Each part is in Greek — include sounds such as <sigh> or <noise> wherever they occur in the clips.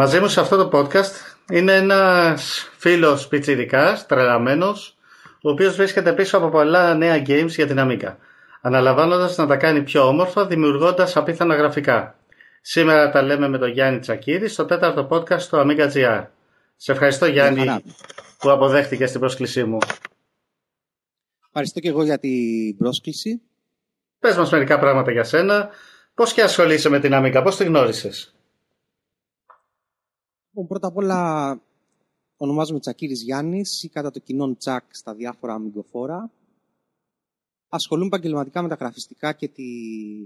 Μαζί μου σε αυτό το podcast είναι ένας φίλος πιτσιρικάς, τρελαμένος, ο οποίος βρίσκεται πίσω από πολλά νέα games για την Amiga, αναλαμβάνοντας να τα κάνει πιο όμορφα, δημιουργώντας απίθανα γραφικά. Σήμερα τα λέμε με τον Γιάννη Τσακίδη στο τέταρτο podcast του Amiga GR. Σε ευχαριστώ Γιάννη που αποδέχτηκες την πρόσκλησή μου. Ευχαριστώ και εγώ για την πρόσκληση. Πες μας μερικά πράγματα για σένα. Πώς και ασχολείσαι με την Amiga, πώς τη γνώρισες; Λοιπόν, πρώτα απ' όλα ονομάζομαι Τσακύρης Γιάννης ή κατά το κοινό Τσακ στα διάφορα αμυγκοφόρα. Ασχολούμαι επαγγελματικά με τα γραφιστικά και τη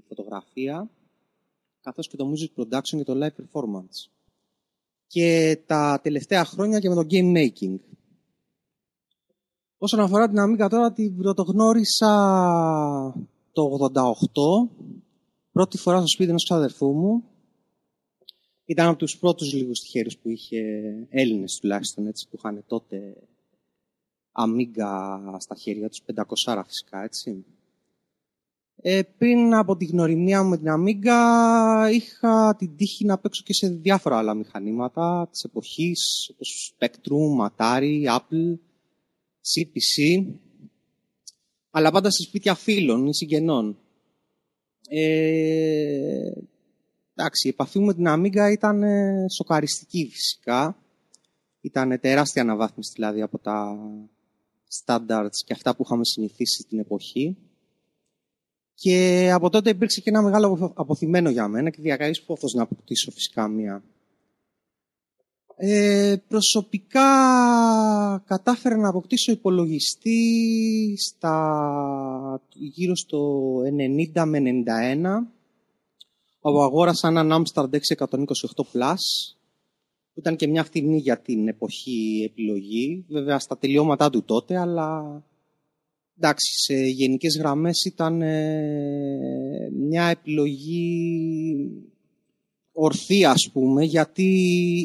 φωτογραφία, καθώς και το music production και το live performance. Και τα τελευταία χρόνια και με το game making. Όσον αφορά την Amiga τώρα, την πρωτογνώρισα το 88, πρώτη φορά στο σπίτι ενός ξαδερφού μου, ήταν από τους πρώτους λίγους τυχαίρους που είχε Έλληνες τουλάχιστον έτσι, που είχαν τότε αμίγκα στα χέρια τους, 500 φυσικά έτσι. Ε, πριν από τη γνωριμία μου με την Amiga είχα την τύχη να παίξω και σε διάφορα άλλα μηχανήματα της εποχής όπως Spectrum, Atari, Apple, CPC αλλά πάντα σε σπίτια φίλων ή συγγενών. Ε, εντάξει, η επαφή μου με την Amiga ήταν ε, σοκαριστική φυσικά. Ήταν τεράστια αναβάθμιση δηλαδή από τα standards και αυτά που είχαμε συνηθίσει την εποχή. Και από τότε υπήρξε και ένα μεγάλο αποθυμένο για μένα και διακαής πόθος να αποκτήσω φυσικά μία. Ε, προσωπικά κατάφερα να αποκτήσω υπολογιστή στα, γύρω στο 90 με 91 όπου αγόρασα έναν Amstrad 628 Plus, που ήταν και μια φθηνή για την εποχή επιλογή, βέβαια στα τελειώματά του τότε, αλλά εντάξει, σε γενικές γραμμές ήταν ε, μια επιλογή ορθή ας πούμε, γιατί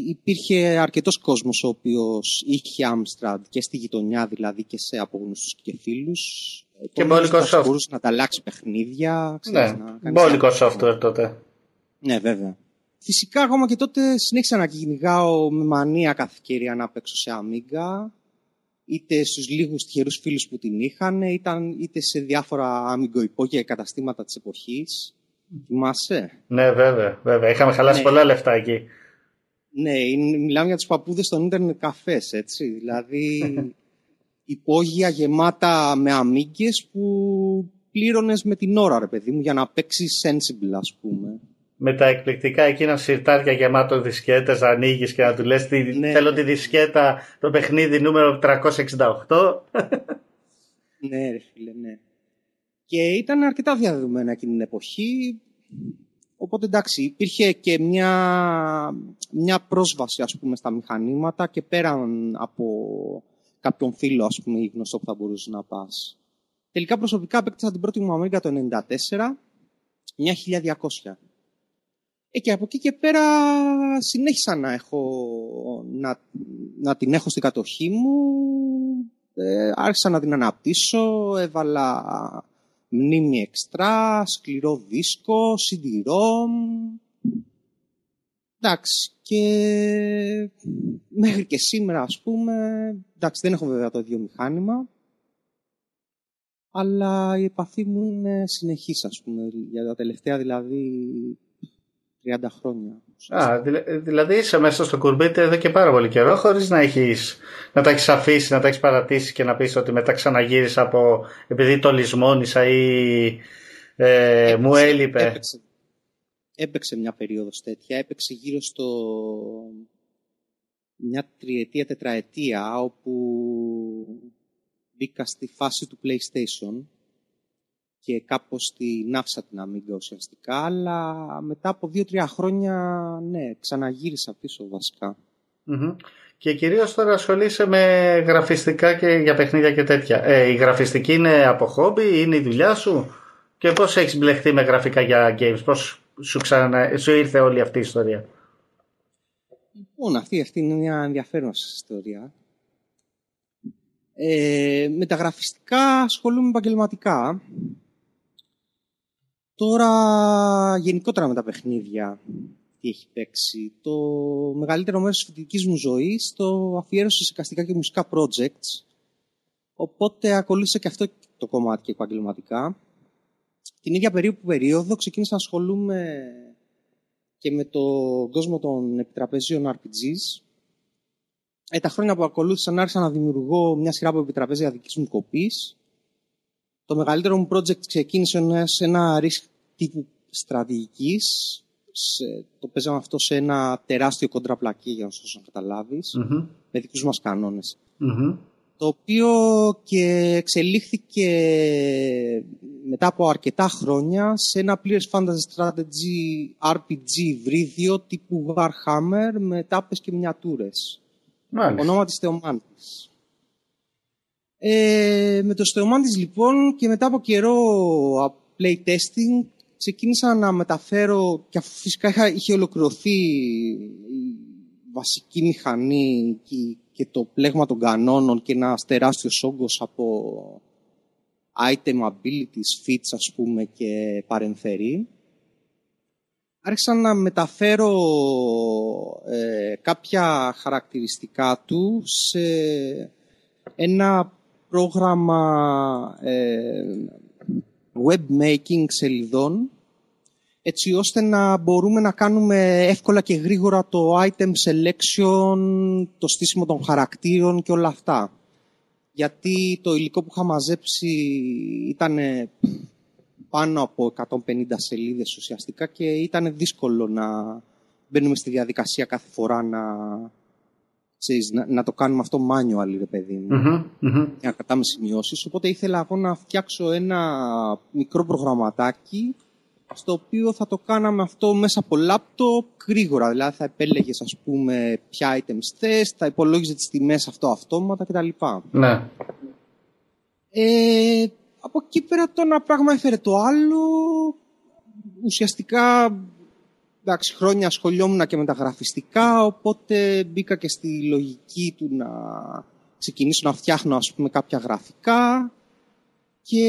υπήρχε αρκετός κόσμος ο οποίος είχε Amstrad και στη γειτονιά δηλαδή και σε απογνωστούς και φίλους. Και μπόλικο software. Μπορούσε να ανταλλάξει παιχνίδια. Ναι, μπόλικο software τότε. Ναι, βέβαια. Φυσικά, ακόμα και τότε συνέχισα να κυνηγάω με μανία κάθε ευκαιρία να παίξω σε Amiga, είτε στους λίγους τυχερούς φίλους που την είχαν, είτε σε διάφορα Amigo υπόγεια καταστήματα της εποχής. Θυμάσαι; Ναι, βέβαια, βέβαια. Είχαμε χαλάσει ναι. πολλά λεφτά εκεί. Ναι, μιλάμε για τους παππούδες των ίντερνετ καφές, έτσι. Δηλαδή, <laughs> υπόγεια γεμάτα με αμίγκες που πλήρωνες με την ώρα, ρε παιδί μου, για να παίξεις sensible, ας πούμε με τα εκπληκτικά εκείνα σιρτάρια γεμάτο δισκέτες να ανοίγεις και να του λες ναι, θέλω τη δισκέτα το παιχνίδι νούμερο 368 ναι ρε φίλε ναι. Και ήταν αρκετά διαδεδομένα εκείνη την εποχή. Οπότε εντάξει υπήρχε και μια, μια πρόσβαση ας πούμε στα μηχανήματα και πέραν από κάποιον φίλο ας πούμε ή γνωστό που θα μπορούσε να πας. Τελικά προσωπικά απέκτησα την πρώτη μου Αμέρικα το 1994 μια 1200 ε, και από εκεί και πέρα συνέχισα να, έχω, να, να την έχω στην κατοχή μου. Ε, άρχισα να την αναπτύσσω, έβαλα μνήμη εξτρά, σκληρό δίσκο, CD-ROM. Εντάξει, και μέχρι και σήμερα ας πούμε, εντάξει δεν έχω βέβαια το ίδιο μηχάνημα, αλλά η επαφή μου είναι συνεχής ας πούμε, για τα τελευταία δηλαδή 30 χρόνια. Α, δηλαδή είσαι μέσα στο κουρμπίτι εδώ και πάρα πολύ καιρό χωρίς να, έχεις, να τα έχεις αφήσει, να τα έχεις παρατήσει και να πεις ότι μετά ξαναγύρισα από επειδή το λησμόνισα ή ε, μου έλειπε. Έπαιξε. έπαιξε μια περίοδος τέτοια. Έπαιξε γύρω στο μια τριετία, τετραετία, όπου μπήκα στη φάση του PlayStation και κάπως την άφησα την Amiga ουσιαστικά, αλλά μετά από δύο-τρία χρόνια, ναι, ξαναγύρισα πίσω βασικά. Και κυρίως τώρα ασχολείσαι με γραφιστικά και για παιχνίδια και τέτοια. Ε, η γραφιστική είναι από χόμπι, είναι η δουλειά σου; Και πώς έχεις μπλεχτεί με γραφικά για games, πώς σου, ξανα... σου ήρθε όλη αυτή η ιστορία; Λοιπόν, αυτή, αυτή είναι μια ενδιαφέρουσα ιστορία. Ε, με τα γραφιστικά ασχολούμαι επαγγελματικά. Τώρα γενικότερα με τα παιχνίδια τι έχει παίξει. Το μεγαλύτερο μέρος της φοιτητικής μου ζωής το αφιέρωσε σε καστικά και μουσικά projects. Οπότε ακολούθησε και αυτό το κομμάτι και επαγγελματικά. Την ίδια περίοδο, περίοδο ξεκίνησα να ασχολούμαι και με το κόσμο των επιτραπεζίων RPGs. Ε, τα χρόνια που ακολούθησαν άρχισα να δημιουργώ μια σειρά από επιτραπέζια δικής μου κοπής. Το μεγαλύτερο μου project ξεκίνησε σε ένα risk τύπου στρατηγικής. το παίζαμε αυτό σε ένα τεράστιο κοντραπλακί, για να σας καταλάβεις, mm-hmm. με δικούς μας κανονες Το οποίο και εξελίχθηκε μετά από αρκετά χρόνια σε ένα πλήρες fantasy strategy RPG βρίδιο τύπου Warhammer με τάπες και μiniatούρες. Ονόμα της Θεομάντης. Ε, με το Θεομάντης λοιπόν και μετά από καιρό playtesting ξεκίνησα να μεταφέρω και αφού φυσικά είχε ολοκληρωθεί η βασική μηχανή και το πλέγμα των κανόνων και ένα τεράστιος όγκος από item abilities, feats ας πούμε και παρεμφερή. Άρχισα να μεταφέρω ε, κάποια χαρακτηριστικά του σε ένα πρόγραμμα ε, web making σελιδών έτσι ώστε να μπορούμε να κάνουμε εύκολα και γρήγορα το item selection, το στήσιμο των χαρακτήρων και όλα αυτά. Γιατί το υλικό που είχα μαζέψει ήταν πάνω από 150 σελίδες ουσιαστικά και ήταν δύσκολο να μπαίνουμε στη διαδικασία κάθε φορά να, ξέρεις, να, το κάνουμε αυτό manual, ρε παιδί μου, mm να κρατάμε σημειώσεις. Οπότε ήθελα εγώ να φτιάξω ένα μικρό προγραμματάκι στο οποίο θα το κάναμε αυτό μέσα από λάπτοπ γρήγορα. Δηλαδή θα επέλεγες, ας πούμε, ποια items θες, θα υπολόγιζε τις τιμές αυτό αυτόματα κτλ. Ναι. Ε, από εκεί πέρα το ένα πράγμα έφερε το άλλο. Ουσιαστικά, εντάξει, χρόνια ασχολιόμουν και με τα γραφιστικά, οπότε μπήκα και στη λογική του να ξεκινήσω να φτιάχνω, ας πούμε, κάποια γραφικά και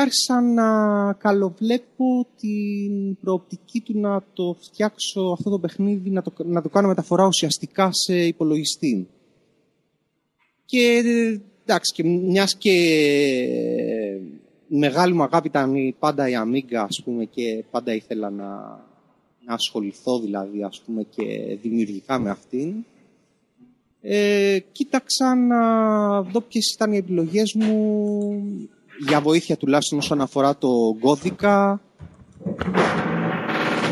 άρχισα να καλοβλέπω την προοπτική του να το φτιάξω αυτό το παιχνίδι, να το, να το κάνω μεταφορά ουσιαστικά σε υπολογιστή. Και εντάξει, και μιας και μεγάλη μου αγάπη ήταν πάντα η Amiga, ας πούμε, και πάντα ήθελα να, να ασχοληθώ δηλαδή, ας πούμε, και δημιουργικά με αυτήν. Ε, κοίταξα να δω ποιες ήταν οι επιλογές μου για βοήθεια τουλάχιστον όσον αφορά το Gothic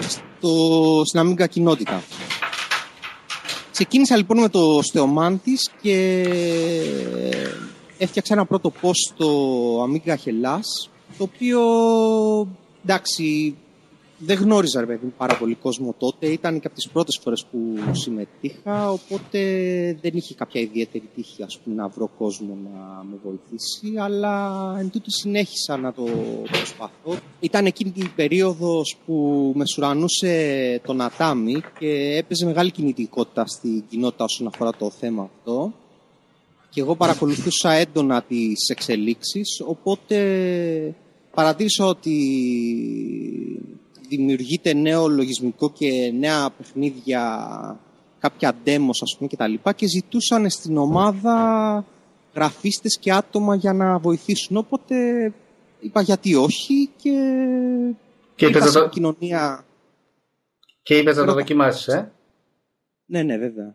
στο, στην Amiga κοινότητα. Ξεκίνησα λοιπόν με το Στεομάντης και έφτιαξα ένα πρώτο post στο Amiga Hellas το οποίο εντάξει δεν γνώριζα ρε παιδί πάρα πολύ κόσμο τότε. Ήταν και από τις πρώτες φορές που συμμετείχα, οπότε δεν είχε κάποια ιδιαίτερη τύχη ας πούμε, να βρω κόσμο να με βοηθήσει, αλλά εν τούτου συνέχισα να το προσπαθώ. Ήταν εκείνη την περίοδος που με σουρανούσε τον Ατάμι και έπαιζε μεγάλη κινητικότητα στην κοινότητα όσον αφορά το θέμα αυτό. Και εγώ παρακολουθούσα έντονα τις εξελίξεις, οπότε παρατήρησα ότι δημιουργείται νέο λογισμικό και νέα παιχνίδια, κάποια demos ας πούμε και τα λοιπά και ζητούσαν στην ομάδα γραφίστες και άτομα για να βοηθήσουν. Οπότε είπα γιατί όχι και, και ήρθα σε επικοινωνία. Και είπες να το δοκιμάσεις, ε; Ναι, ναι, βέβαια.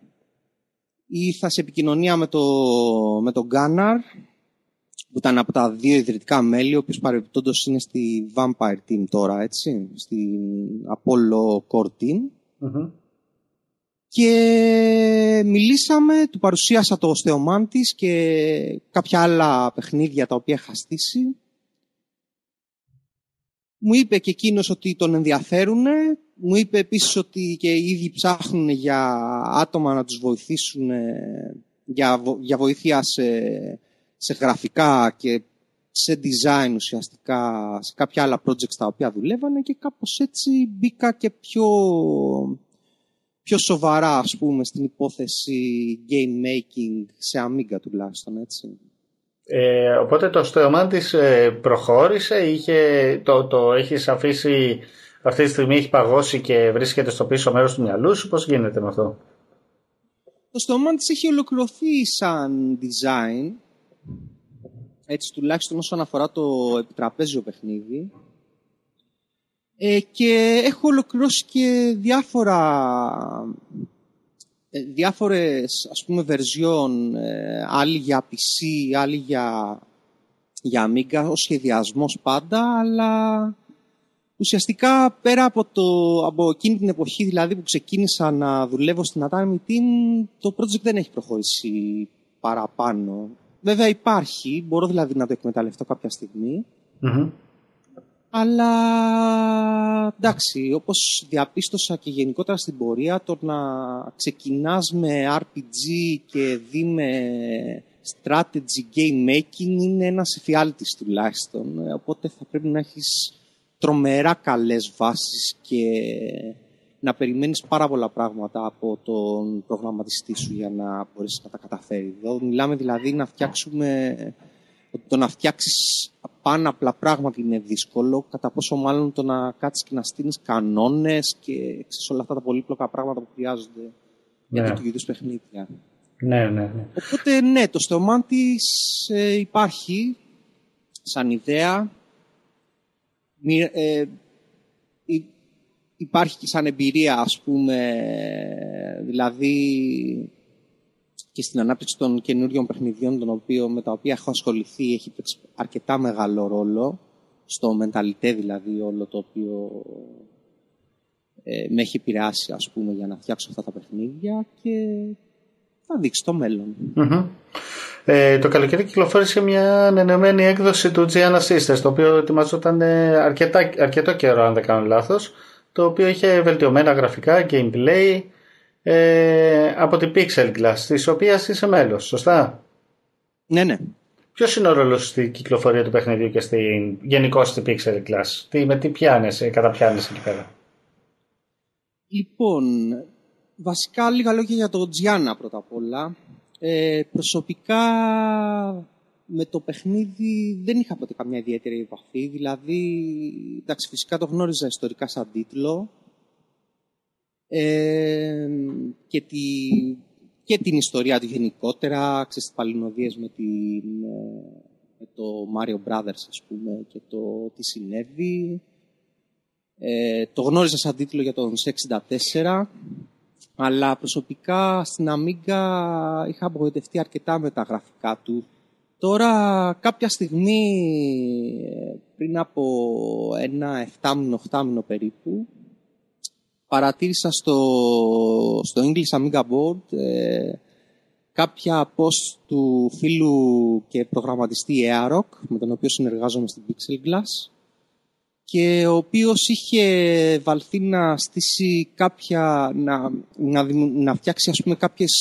Ήρθα σε επικοινωνία με, το, με τον Γκάναρ, που ήταν από τα δύο ιδρυτικά μέλη, ο οποίος παρεμπιπτόντως είναι στη Vampire Team τώρα, έτσι, στην Apollo Core Team. Και μιλήσαμε, του παρουσίασα το στεωμάν της και κάποια άλλα παιχνίδια τα οποία είχα στήσει. Μου είπε και εκείνος ότι τον ενδιαφέρουν. Μου είπε επίσης ότι και οι ίδιοι ψάχνουν για άτομα να τους βοηθήσουν για, για βοήθεια σε, σε γραφικά και σε design ουσιαστικά, σε κάποια άλλα projects τα οποία δουλεύανε και κάπως έτσι μπήκα και πιο, πιο σοβαρά ας πούμε στην υπόθεση game making σε Amiga τουλάχιστον έτσι. Ε, οπότε το στόμα της ε, προχώρησε, είχε, το, το έχεις αφήσει αυτή τη στιγμή έχει παγώσει και βρίσκεται στο πίσω μέρος του μυαλού σου, πώς γίνεται με αυτό; Το στόμα της έχει ολοκληρωθεί σαν design, έτσι τουλάχιστον όσον αφορά το επιτραπέζιο παιχνίδι. Ε, και έχω ολοκληρώσει και διάφορα ε, διάφορες ας πούμε βερζιόν, ε, άλλοι για PC, άλλοι για, για Amiga, ο σχεδιασμός πάντα, αλλά ουσιαστικά πέρα από, το, από εκείνη την εποχή δηλαδή που ξεκίνησα να δουλεύω στην Atami Team, το project δεν έχει προχωρήσει παραπάνω. Βέβαια υπάρχει, μπορώ δηλαδή να το εκμεταλλευτώ κάποια αλλά εντάξει, όπως διαπίστωσα και γενικότερα στην πορεία, το να ξεκινάς με RPG και δει με strategy game making είναι ένας εφιάλτης τουλάχιστον. Οπότε θα πρέπει να έχεις τρομερά καλές βάσεις και να περιμένεις πάρα πολλά πράγματα από τον προγραμματιστή σου για να μπορέσεις να τα καταφέρεις. Εδώ μιλάμε δηλαδή να φτιάξουμε ότι το να φτιάξεις πάνω απλά πράγματα είναι δύσκολο, κατά πόσο μάλλον το να κάτσεις και να στείλεις κανόνες και ξέρεις, όλα αυτά τα πολύπλοκα πράγματα που χρειάζονται ναι. για τέτοιου είδους παιχνίδια. Ναι, ναι, ναι. Οπότε ναι, το στομάν της ε, υπάρχει σαν ιδέα. Ε, υπάρχει και σαν εμπειρία, ας πούμε, δηλαδή και στην ανάπτυξη των καινούριων παιχνιδιών τον οποίο, με τα οποία έχω ασχοληθεί έχει παίξει αρκετά μεγάλο ρόλο στο μενταλιτέ δηλαδή όλο το οποίο ε, με έχει επηρεάσει ας πούμε για να φτιάξω αυτά τα παιχνίδια και θα δείξει το μελλον Ε, το καλοκαίρι κυκλοφόρησε μια ανανεωμένη έκδοση του Gianna Sisters το οποίο ετοιμαζόταν αρκετά, αρκετό καιρό αν δεν κάνω λάθος το οποίο είχε βελτιωμένα γραφικά, gameplay ε, από την Pixel Glass, της οποίας είσαι μέλος, σωστά; Ναι, ναι. Ποιος είναι ο ρόλος στην κυκλοφορία του παιχνιδιού και στην, γενικώς στην Pixel Glass, τι, με τι πιάνεσαι, καταπιάνεσαι εκεί πέρα; Λοιπόν, βασικά λίγα λόγια για το Gianna πρώτα απ' όλα. Ε, προσωπικά με το παιχνίδι δεν είχα ποτέ καμιά ιδιαίτερη επαφή, δηλαδή, εντάξει, φυσικά το γνώριζα ιστορικά σαν τίτλο, και, τη, και την ιστορία του γενικότερα, ξέρεις, τις παλινοδίες με, την, ε, με το Mario Brothers, ας πούμε, και το τι συνέβη. Ε, το γνώριζα σαν τίτλο για τον 64, αλλά προσωπικά στην Amiga είχα απογοητευτεί αρκετά με τα γραφικά του. Τώρα κάποια στιγμή, ε, πριν από ένα 7 μήνο, 8 μήνο περίπου, παρατήρησα στο, στο English Amiga Board ε, κάποια post του φίλου και προγραμματιστή Aerock, με τον οποίο συνεργάζομαι στην Pixel Glass και ο οποίος είχε βαλθεί να στήσει κάποια, να, να, να φτιάξει ας πούμε κάποιες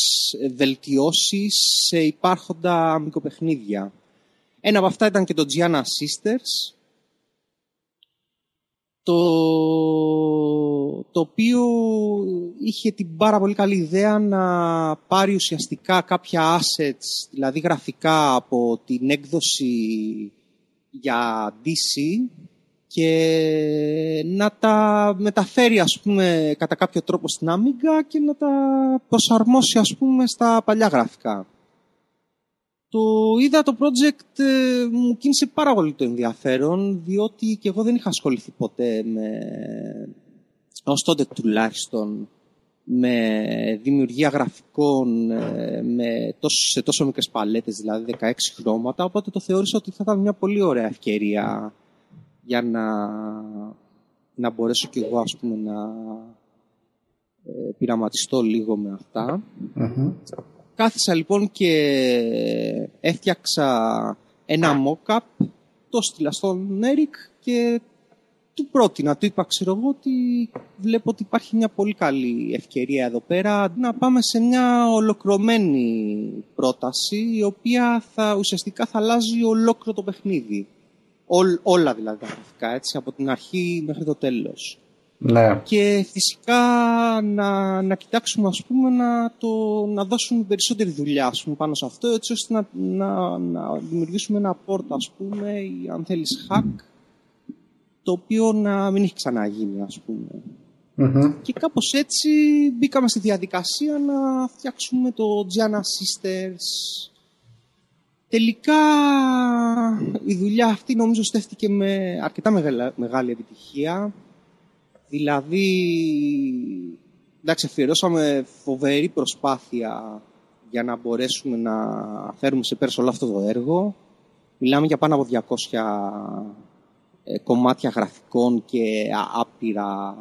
βελτιώσεις σε υπάρχοντα αμυκοπαιχνίδια. Ένα από αυτά ήταν και το Gianna Sisters, το, το οποίο είχε την πάρα πολύ καλή ιδέα να πάρει ουσιαστικά κάποια assets, δηλαδή γραφικά από την έκδοση για DC και να τα μεταφέρει ας πούμε κατά κάποιο τρόπο στην Amiga και να τα προσαρμόσει ας πούμε στα παλιά γραφικά. Το είδα το project, ε, μου κίνησε πάρα πολύ το ενδιαφέρον, διότι και εγώ δεν είχα ασχοληθεί ποτέ με, ως τότε τουλάχιστον, με δημιουργία γραφικών ε, με τόσο, σε τόσο μικρές παλέτες, δηλαδή 16 χρώματα, οπότε το θεώρησα ότι θα ήταν μια πολύ ωραία ευκαιρία για να, να μπορέσω κι εγώ ας πούμε να ε, πειραματιστώ λίγο με αυτα Κάθισα λοιπόν και έφτιαξα ένα mock-up, το στείλα στον Έρικ και του πρότεινα, του είπα ξέρω εγώ ότι βλέπω ότι υπάρχει μια πολύ καλή ευκαιρία εδώ πέρα. Να πάμε σε μια ολοκληρωμένη πρόταση η οποία θα, ουσιαστικά θα αλλάζει ολόκληρο το παιχνίδι. Όλα δηλαδή τα γραφικά, έτσι, από την αρχή μέχρι το τέλος. Ναι. Και φυσικά να, να κοιτάξουμε ας πούμε να, το, να δώσουμε περισσότερη δουλειά ας πούμε, πάνω σε αυτό έτσι ώστε να, να, να δημιουργήσουμε ένα πόρτα ας πούμε ή αν θέλεις hack το οποίο να μην έχει ξαναγίνει ας πουμε Και κάπως έτσι μπήκαμε στη διαδικασία να φτιάξουμε το Gianna Sisters. Τελικά η δουλειά αυτή νομίζω στέφτηκε με αρκετά μεγάλη επιτυχία. Δηλαδή, εντάξει, αφιερώσαμε φοβερή προσπάθεια για να μπορέσουμε να φέρουμε σε πέρας όλο αυτό το έργο. Μιλάμε για πάνω από 200 ε, κομμάτια γραφικών και άπειρα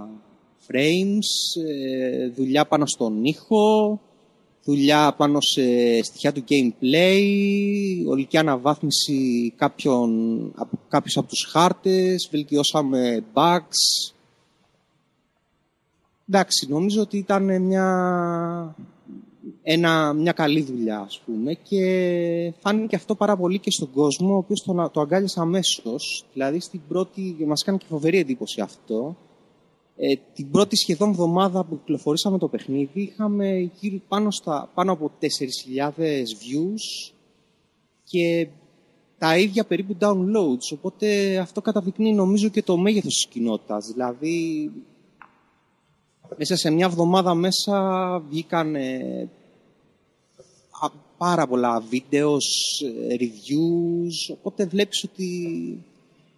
frames, ε, δουλειά πάνω στον ήχο, δουλειά πάνω σε στοιχεία του gameplay, ολική αναβάθμιση κάποιων, από, κάποιους από τους χάρτες, βελτιώσαμε bugs. Εντάξει, νομίζω ότι ήταν μια ένα, μια καλή δουλειά, ας πούμε, και φάνηκε αυτό πάρα πολύ και στον κόσμο, ο οποίος το, το αγκάλιασε αμέσως. Δηλαδή, στην πρώτη, μας κάνει και φοβερή εντύπωση αυτό. Ε, την πρώτη σχεδόν εβδομάδα που κυκλοφορήσαμε το παιχνίδι, είχαμε γύρω πάνω, στα, πάνω από 4.000 views και τα ίδια περίπου downloads, οπότε αυτό καταδεικνύει νομίζω και το μέγεθος της κοινότητας. Δηλαδή, μέσα σε μια εβδομάδα μέσα βγήκαν πάρα πολλά βίντεος, reviews, οπότε βλέπεις ότι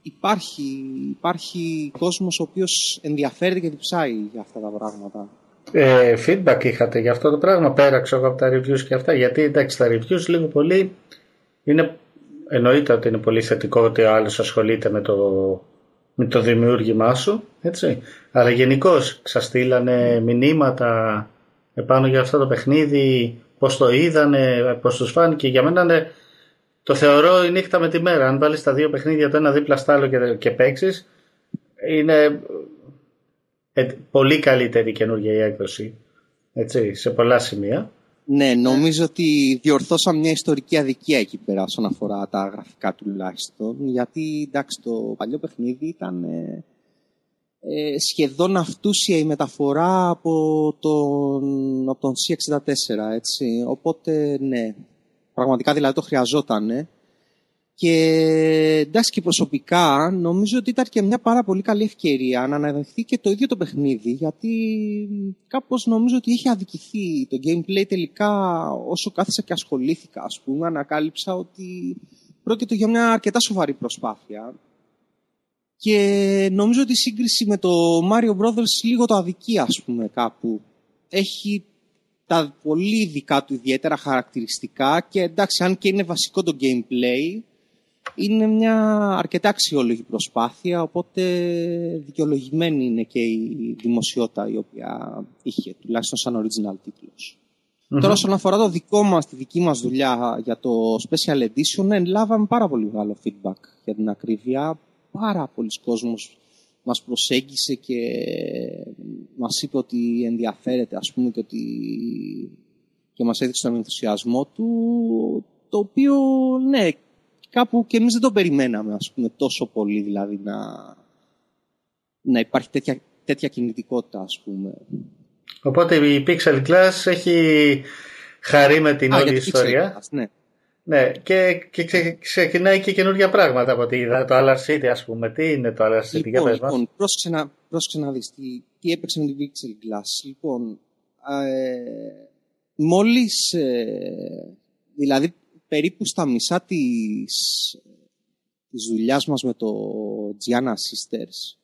υπάρχει, υπάρχει κόσμος ο οποίος ενδιαφέρεται και διψάει για αυτά τα πράγματα. Ε, feedback είχατε για αυτό το πράγμα πέρα ξέρω από τα reviews και αυτά γιατί εντάξει τα reviews λίγο πολύ είναι, εννοείται ότι είναι πολύ θετικό ότι ο άλλος ασχολείται με το, με το δημιούργημά σου έτσι. αλλά γενικώ ξαστήλανε μηνύματα επάνω για αυτό το παιχνίδι πώς το είδανε, πώς τους φάνηκε. Για μένα είναι, το θεωρώ η νύχτα με τη μέρα. Αν βάλεις τα δύο παιχνίδια το ένα δίπλα στο άλλο και, και παίξεις, είναι ε, πολύ καλύτερη καινούργια η έκδοση. Έτσι, σε πολλά σημεία. Ναι, νομίζω ότι διορθώσαμε μια ιστορική αδικία εκεί πέρα όσον αφορά τα γραφικά τουλάχιστον. Γιατί εντάξει, το παλιό παιχνίδι ήταν ε, ε, σχεδόν αυτούσια η μεταφορά από τον, από τον C64, έτσι. Οπότε, ναι, πραγματικά δηλαδή το χρειαζόταν. Και εντάξει και προσωπικά νομίζω ότι ήταν και μια πάρα πολύ καλή ευκαιρία να αναδεχθεί και το ίδιο το παιχνίδι γιατί κάπως νομίζω ότι είχε αδικηθεί το gameplay τελικά όσο κάθισα και ασχολήθηκα ας πούμε ανακάλυψα ότι πρόκειται για μια αρκετά σοβαρή προσπάθεια και νομίζω ότι η σύγκριση με το Mario Brothers λίγο το αδικεί, ας πούμε, κάπου. Έχει τα πολύ δικά του ιδιαίτερα χαρακτηριστικά και εντάξει, αν και είναι βασικό το gameplay, είναι μια αρκετά αξιόλογη προσπάθεια, οπότε δικαιολογημένη είναι και η δημοσιότητα η οποία είχε, τουλάχιστον σαν original τιτλος Τώρα, όσον αφορά το δικό μας, τη δική μας δουλειά για το Special Edition, ναι, λάβαμε πάρα πολύ μεγάλο feedback για την ακρίβεια. Πάρα πολλοί κόσμος μας προσέγγισε και μας είπε ότι ενδιαφέρεται ας πούμε και ότι και μας έδειξε τον ενθουσιασμό του το οποίο ναι κάπου και εμείς δεν το περιμέναμε ας πούμε τόσο πολύ δηλαδή να, να υπάρχει τέτοια, τέτοια κινητικότητα ας πούμε. Οπότε η Pixel Class έχει χαρεί με την όλη ιστορία. ναι. Ναι, και, και ξεκινάει και καινούργια πράγματα από ό,τι είδα. Το City, ας πούμε. Τι είναι το City, λοιπόν, για πες λοιπόν, πρόσεξε να, πρόσεξε να δεις τι, τι έπαιξε με την Pixel Glass. Λοιπόν, ε, μόλις, ε, δηλαδή περίπου στα μισά της, της δουλειάς μας με το Gianna Sisters,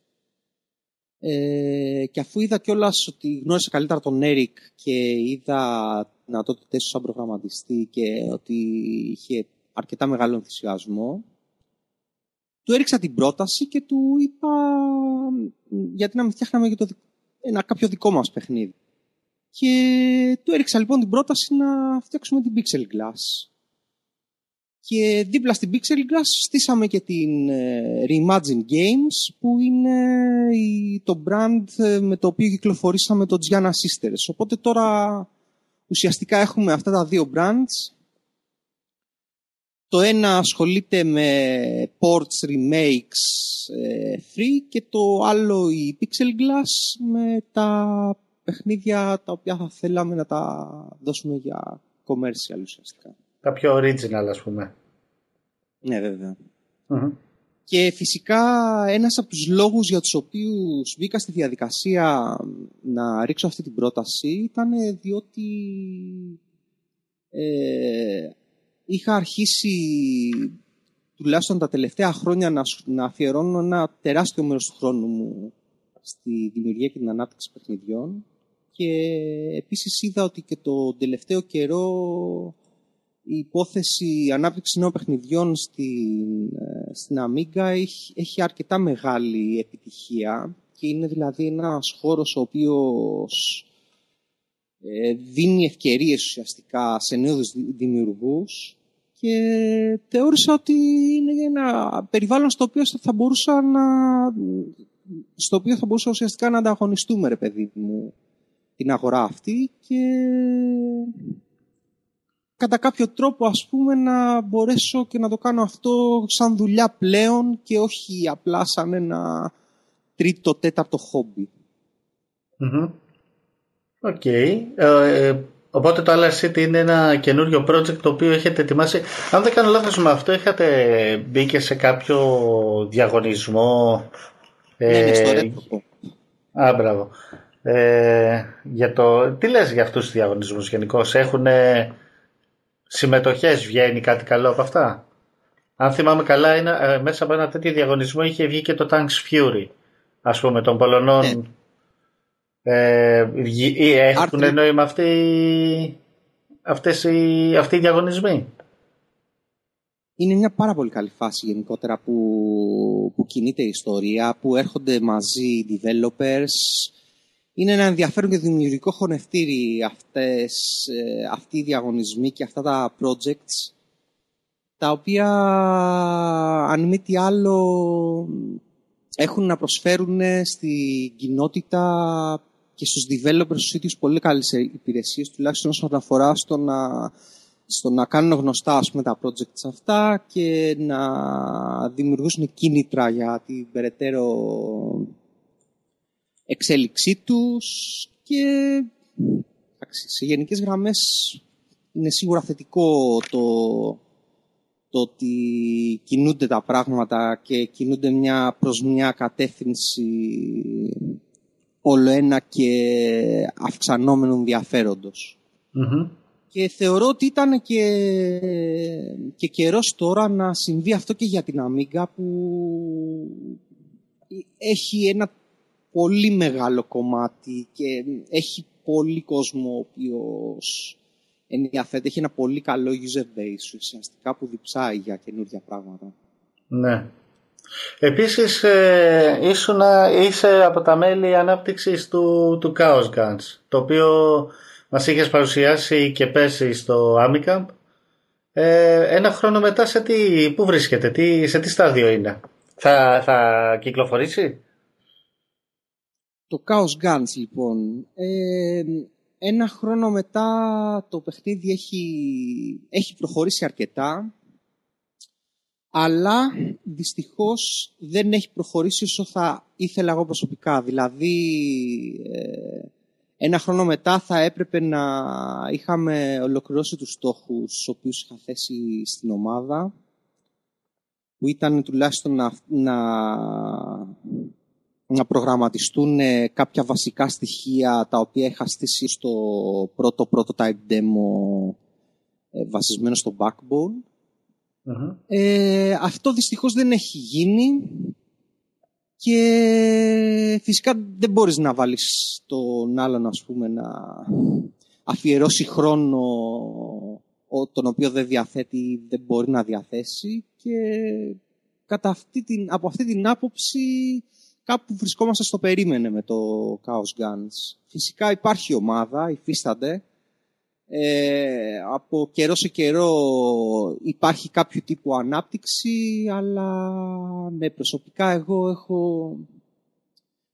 Ε, και αφού είδα κιόλας ότι γνώρισα καλύτερα τον Έρικ και είδα δυνατότητες σαν προγραμματιστή και ότι είχε αρκετά μεγάλο ενθουσιασμό, του έριξα την πρόταση και του είπα γιατί να μην φτιάχναμε για το, ένα κάποιο δικό μας παιχνίδι. Και του έριξα λοιπόν την πρόταση να φτιάξουμε την Pixel Glass. Και δίπλα στην Pixel Glass στήσαμε και την ε, Reimagine Games που είναι το brand ε, με το οποίο κυκλοφορήσαμε το Gianna Sisters. Οπότε τώρα ουσιαστικά έχουμε αυτά τα δύο brands το ένα ασχολείται με ports, remakes ε, free και το άλλο η Pixel Glass με τα παιχνίδια τα οποία θα θέλαμε να τα δώσουμε για commercial ουσιαστικά. Τα πιο original ας πούμε. Ναι βέβαια. Και φυσικά ένας από τους λόγους για τους οποίους μπήκα στη διαδικασία να ρίξω αυτή την πρόταση ήταν διότι ε, είχα αρχίσει τουλάχιστον τα τελευταία χρόνια να, να αφιερώνω ένα τεράστιο μέρος του χρόνου μου στη δημιουργία και την ανάπτυξη παιχνιδιών. Και επίσης είδα ότι και το τελευταίο καιρό η υπόθεση ανάπτυξη νέων παιχνιδιών στην, ε, στην Amiga έχει, έχει αρκετά μεγάλη επιτυχία και είναι δηλαδή ένας χώρος ο οποίος ε, δίνει ευκαιρίες ουσιαστικά σε νέους δημιουργούς και θεώρησα ότι είναι ένα περιβάλλον στο οποίο θα μπορούσα να στο οποίο θα μπορούσα ουσιαστικά να ανταγωνιστούμε ρε παιδί μου την αγορά αυτή και κατά κάποιο τρόπο ας πούμε να μπορέσω και να το κάνω αυτό σαν δουλειά πλέον και όχι απλά σαν ένα τρίτο τέταρτο χόμπι. Οκ. Ε, ε, οπότε το Alert City είναι ένα καινούριο project το οποίο έχετε ετοιμάσει. Αν δεν κάνω λάθος με αυτό, είχατε μπει και σε κάποιο διαγωνισμό. Ναι, ναι, στο Α, μπράβο. για το, τι λες για αυτούς τους διαγωνισμούς γενικώς, έχουν συμμετοχές, βγαίνει κάτι καλό από αυτά; Αν θυμάμαι καλά, είναι, ε, μέσα από ένα τέτοιο διαγωνισμό είχε βγει και το Tanks Fury, ας πούμε, των Πολωνών. Ναι. Ε, έχουν νόημα αυτοί, αυτές οι, αυτοί οι διαγωνισμοί; Είναι μια πάρα πολύ καλή φάση γενικότερα που, που κινείται η ιστορία, που έρχονται μαζί οι developers. Είναι ένα ενδιαφέρον και δημιουργικό χωνευτήρι αυτές, ε, αυτοί οι διαγωνισμοί και αυτά τα projects, τα οποία αν μη τι άλλο έχουν να προσφέρουν στην κοινότητα και στους developers τους ίδιους πολύ καλές υπηρεσίες, τουλάχιστον όσον αφορά στο να, στο να κάνουν γνωστά ας πούμε, τα projects αυτά και να δημιουργήσουν κίνητρα για την περαιτέρω εξέλιξή τους και σε γενικές γραμμές είναι σίγουρα θετικό το, το ότι κινούνται τα πράγματα και κινούνται μια προς μια κατεύθυνση όλο ένα και αυξανόμενο ενδιαφέροντος. Και θεωρώ ότι ήταν και, και καιρός τώρα να συμβεί αυτό και για την Αμίγκα που έχει ένα πολύ μεγάλο κομμάτι και έχει πολύ κόσμο ο οποίος ενδιαφέρεται. Έχει ένα πολύ καλό user base ουσιαστικά που διψάει για καινούργια πράγματα. Ναι. Επίσης ε, είσαι από τα μέλη ανάπτυξης του, του Chaos Guns το οποίο μας είχες παρουσιάσει και πέσει στο Amicamp ε, ένα χρόνο μετά σε τι, πού βρίσκεται, τι, σε τι στάδιο είναι; Θα, θα κυκλοφορήσει; Το Chaos Guns λοιπόν ε, ένα χρόνο μετά το παιχνίδι έχει, έχει προχωρήσει αρκετά αλλά δυστυχώς δεν έχει προχωρήσει όσο θα ήθελα εγώ προσωπικά. Δηλαδή, ε, ένα χρόνο μετά θα έπρεπε να είχαμε ολοκληρώσει τους στόχους τους οποίους είχα θέσει στην ομάδα, που ήταν τουλάχιστον να, να, να προγραμματιστούν κάποια βασικά στοιχεία τα οποία είχα στήσει στο πρώτο prototype demo ε, βασισμένο στο Backbone. Ε, αυτό δυστυχώς δεν έχει γίνει και φυσικά δεν μπορείς να βάλεις τον άλλον ας πούμε να αφιερώσει χρόνο τον οποίο δεν διαθέτει, δεν μπορεί να διαθέσει και κατά αυτή την, από αυτή την άποψη κάπου βρισκόμαστε στο περίμενε με το Chaos Guns. Φυσικά υπάρχει ομάδα, υφίστανται. Ε, από καιρό σε καιρό υπάρχει κάποιο τύπου ανάπτυξη, αλλά ναι, προσωπικά εγώ έχω,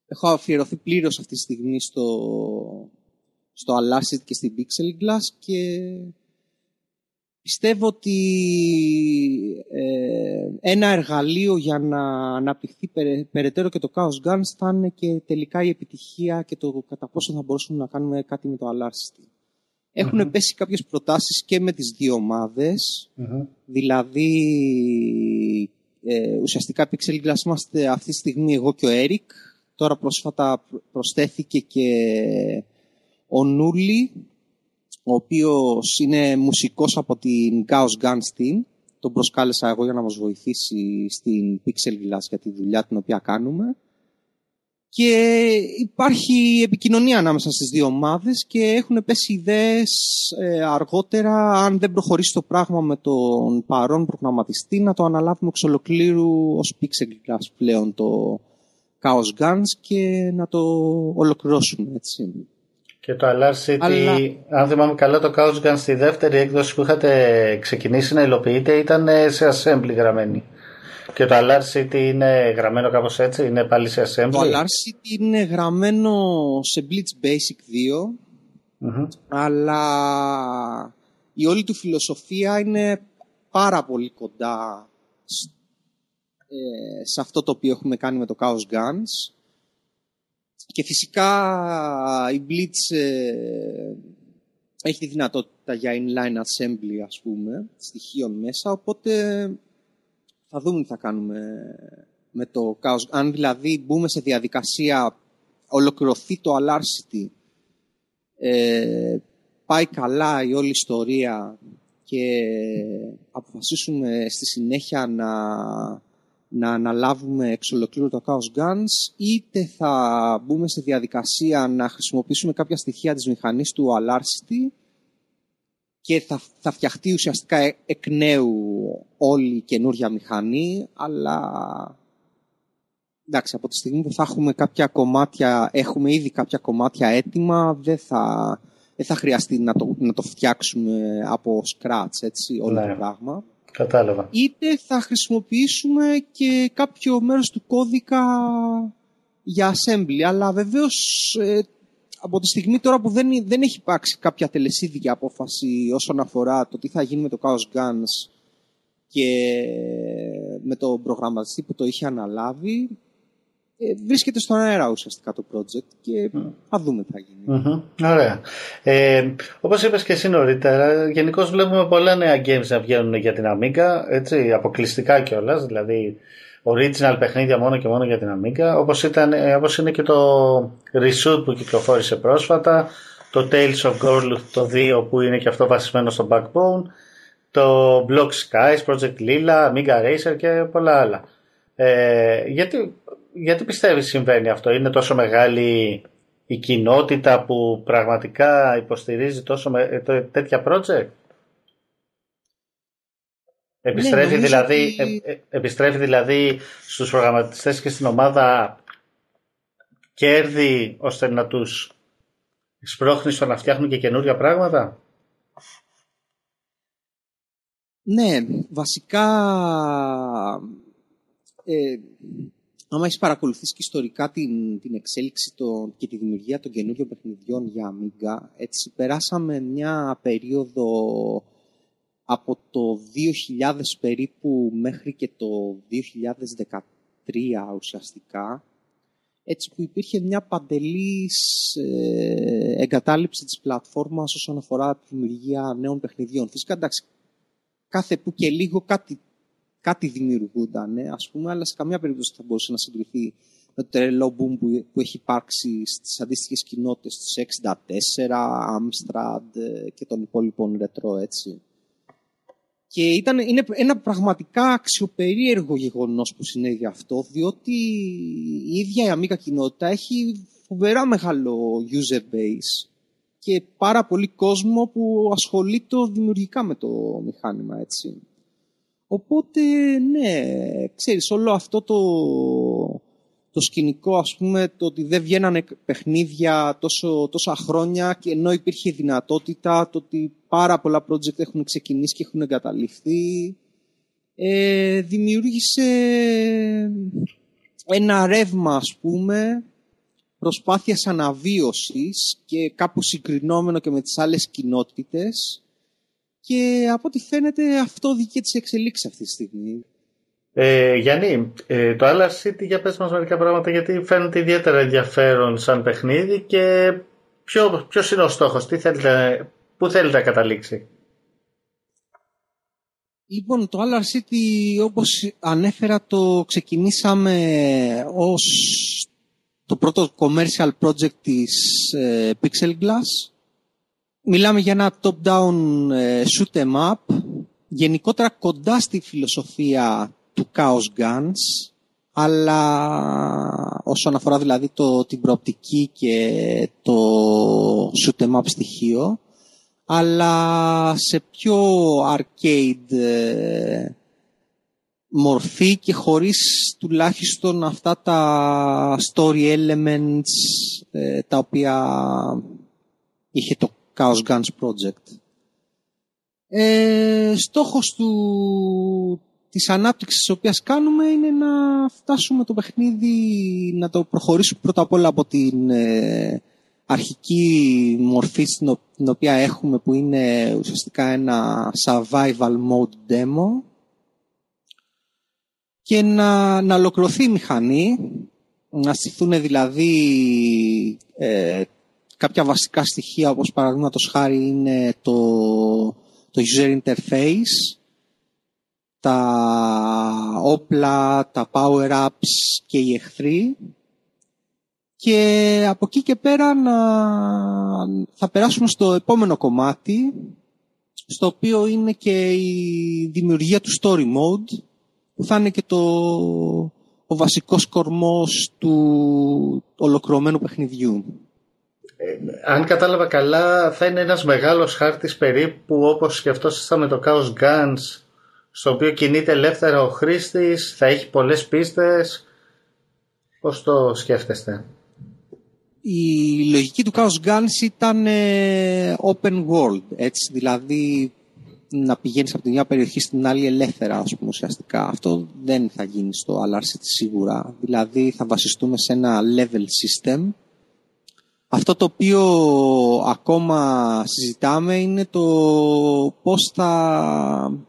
έχω αφιερωθεί πλήρως αυτή τη στιγμή στο, στο Alasset και στην Pixel Glass και Πιστεύω ότι ε, ένα εργαλείο για να αναπτυχθεί περαιτέρω και το Chaos Guns θα είναι και τελικά η επιτυχία και το κατά πόσο θα μπορούσαμε να κάνουμε κάτι με το Alarcity. Έχουν πέσει κάποιες προτάσεις και με τις δύο δηλαδή ε, ουσιαστικά Pixel Glass είμαστε αυτή τη στιγμή εγώ και ο Eric. Τώρα πρόσφατα προσθέθηκε και ο Νούλη ο οποίος είναι μουσικός από την Chaos Guns Team. Τον προσκάλεσα εγώ για να μας βοηθήσει στην Pixel Glass για τη δουλειά την οποία κάνουμε. Και υπάρχει επικοινωνία ανάμεσα στις δύο ομάδες και έχουν πέσει ιδέες ε, αργότερα αν δεν προχωρήσει το πράγμα με τον παρόν προγραμματιστή να το αναλάβουμε εξ ολοκλήρου ως Pixel Glass πλέον το Chaos Guns και να το ολοκληρώσουμε έτσι. Και το Alar City, Αλλά... αν θυμάμαι καλά, το Couch Gun στη δεύτερη έκδοση που είχατε ξεκινήσει να υλοποιείτε ήταν σε assembly γραμμένη. Και το Alar City είναι γραμμένο κάπως έτσι, είναι πάλι σε assembly; Το Alar City είναι γραμμένο σε Blitz Basic 2, αλλά η όλη του φιλοσοφία είναι πάρα πολύ κοντά ε, σε αυτό το οποίο έχουμε κάνει με το Chaos Guns. Και φυσικά η Blitz ε, έχει τη δυνατότητα για inline assembly, ας πούμε, στοιχείων μέσα, οπότε θα δούμε τι θα κάνουμε με το Chaos. Αν δηλαδή μπούμε σε διαδικασία, ολοκληρωθεί το Alarcity, ε, πάει καλά η όλη ιστορία και αποφασίσουμε στη συνέχεια να να αναλάβουμε εξ ολοκλήρου το Chaos Guns, είτε θα μπούμε σε διαδικασία να χρησιμοποιήσουμε κάποια στοιχεία της μηχανής του Alarcity και θα, θα φτιαχτεί ουσιαστικά ε, εκ νέου όλη η καινούργια μηχανή, αλλά εντάξει, από τη στιγμή που θα έχουμε κάποια κομμάτια, έχουμε ήδη κάποια κομμάτια έτοιμα, δεν θα, δεν θα χρειαστεί να το, να το φτιάξουμε από scratch, έτσι, όλο το ναι. πράγμα. Κατάλαβα. Είτε θα χρησιμοποιήσουμε και κάποιο μέρος του κώδικα για assembly. Αλλά βεβαίως ε, από τη στιγμή τώρα που δεν, δεν έχει υπάρξει κάποια τελεσίδικη απόφαση όσον αφορά το τι θα γίνει με το Chaos Guns και με τον προγραμματιστή που το είχε αναλάβει, ε, βρίσκεται στον αέρα ουσιαστικά το project και θα δούμε τι θα γίνει. Ωραία. Ε, όπως είπες και εσύ νωρίτερα, γενικώς βλέπουμε πολλά νέα games να βγαίνουν για την Amiga, έτσι, αποκλειστικά κιόλας, δηλαδή original παιχνίδια μόνο και μόνο για την Amiga, όπως, ήταν, ε, όπως είναι και το Reshoot που κυκλοφόρησε πρόσφατα, το Tales of Gorluth το 2 που είναι και αυτό βασισμένο στο Backbone, το Block Skies, Project Lila, Amiga Racer και πολλά άλλα. Ε, γιατί γιατί πιστεύεις συμβαίνει αυτό, είναι τόσο μεγάλη η κοινότητα που πραγματικά υποστηρίζει τόσο με, τέτοια project; Επιστρέφει, ναι, δηλαδή, ε, ε, επιστρέφει δηλαδή στους προγραμματιστές και στην ομάδα κέρδη ώστε να τους σπρώχνει στο να φτιάχνουν και καινούργια πράγματα; Ναι, βασικά ε, άμα έχεις παρακολουθήσει και ιστορικά την, την εξέλιξη το, και τη δημιουργία των καινούριων παιχνιδιών για Amiga, έτσι περάσαμε μια περίοδο από το 2000 περίπου μέχρι και το 2013 ουσιαστικά, έτσι που υπήρχε μια παντελής ε, εγκατάλειψη της πλατφόρμας όσον αφορά τη δημιουργία νέων παιχνιδιών. Φυσικά, εντάξει, κάθε που και λίγο κάτι κάτι δημιουργούνταν, ας πούμε, αλλά σε καμία περίπτωση θα μπορούσε να συγκριθεί με το τρελό boom που, που έχει υπάρξει στις αντίστοιχες κοινότητες της 64, Amstrad ε, και των υπόλοιπων ρετρό, έτσι. Και ήταν, είναι ένα πραγματικά αξιοπερίεργο γεγονός που συνέβη αυτό, διότι η ίδια η Αμίκα κοινότητα έχει φοβερά μεγάλο user base και πάρα πολύ κόσμο που ασχολείται δημιουργικά με το μηχάνημα, έτσι. Οπότε, ναι, ξέρεις, όλο αυτό το, το σκηνικό, ας πούμε, το ότι δεν βγαίνανε παιχνίδια τόσο, τόσα χρόνια και ενώ υπήρχε δυνατότητα, το ότι πάρα πολλά project έχουν ξεκινήσει και έχουν εγκαταλειφθεί, ε, δημιούργησε ένα ρεύμα, ας πούμε, προσπάθειας αναβίωσης και κάπου συγκρινόμενο και με τις άλλες κοινότητες και από ό,τι φαίνεται αυτό δική της εξελίξεις αυτή τη στιγμή. Ε, Γιάννη, ε, το Άλλα City για πες μας μερικά πράγματα γιατί φαίνεται ιδιαίτερα ενδιαφέρον σαν παιχνίδι και ποιο, ποιος είναι ο στόχος, τι θέλετε, πού θέλετε να καταλήξει; Λοιπόν, το Άλλα City όπως ανέφερα το ξεκινήσαμε ως το πρώτο commercial project της ε, Pixel Glass. Μιλάμε για ένα top-down ε, shoot em up, γενικότερα κοντά στη φιλοσοφία του Chaos Guns, αλλά όσον αφορά δηλαδή το, την προοπτική και το shoot em up στοιχείο, αλλά σε πιο arcade ε, μορφή και χωρίς τουλάχιστον αυτά τα story elements ε, τα οποία είχε το Chaos Guns Project. Ε, στόχος του, της ανάπτυξης της οποίας κάνουμε είναι να φτάσουμε το παιχνίδι, να το προχωρήσουμε πρώτα απ' όλα από την ε, αρχική μορφή στην οποία έχουμε που είναι ουσιαστικά ένα survival mode demo και να, να ολοκληρωθεί η μηχανή, να στηθούν δηλαδή ε, κάποια βασικά στοιχεία όπως παραδείγματος χάρη είναι το, το user interface, τα όπλα, τα power-ups και οι εχθροί και από εκεί και πέρα να, θα περάσουμε στο επόμενο κομμάτι στο οποίο είναι και η δημιουργία του story mode που θα είναι και το, ο βασικός κορμός του ολοκληρωμένου παιχνιδιού. Ε, αν κατάλαβα καλά, θα είναι ένας μεγάλος χάρτης περίπου όπως σκεφτόσασταν με το Chaos Guns, στο οποίο κινείται ελεύθερα ο χρήστης, θα έχει πολλές πίστες. Πώς το σκέφτεστε; Η λογική του Chaos Guns ήταν ε, open world, έτσι, δηλαδή να πηγαίνεις από τη μια περιοχή στην άλλη ελεύθερα, ας πούμε, ουσιαστικά. Αυτό δεν θα γίνει στο Alarcity σίγουρα. Δηλαδή θα βασιστούμε σε ένα level system. Αυτό το οποίο ακόμα συζητάμε είναι το πώς θα,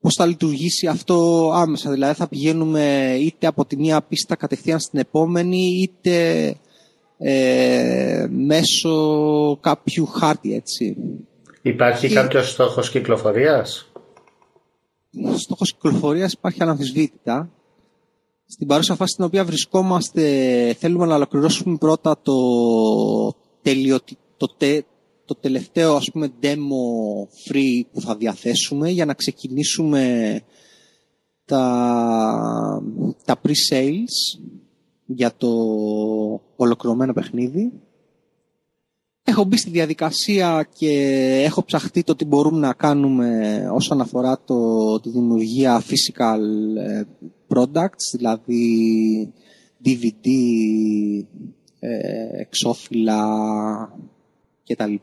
πώς θα λειτουργήσει αυτό άμεσα. Δηλαδή θα πηγαίνουμε είτε από τη μία πίστα κατευθείαν στην επόμενη, είτε ε, μέσω κάποιου χάρτη, έτσι. Υπάρχει και... κάποιος στόχος κυκλοφορίας; Ο στόχος κυκλοφορίας υπάρχει αναμφισβήτητα. Στην παρούσα φάση στην οποία βρισκόμαστε θέλουμε να ολοκληρώσουμε πρώτα το, τελειωτι... το, το τελευταίο ας πούμε demo free που θα διαθέσουμε για να ξεκινήσουμε τα, τα pre-sales για το ολοκληρωμένο παιχνίδι έχω μπει στη διαδικασία και έχω ψαχτεί το τι μπορούμε να κάνουμε όσον αφορά το, τη δημιουργία physical ε, products, δηλαδή DVD, ε, εξώφυλλα κτλ.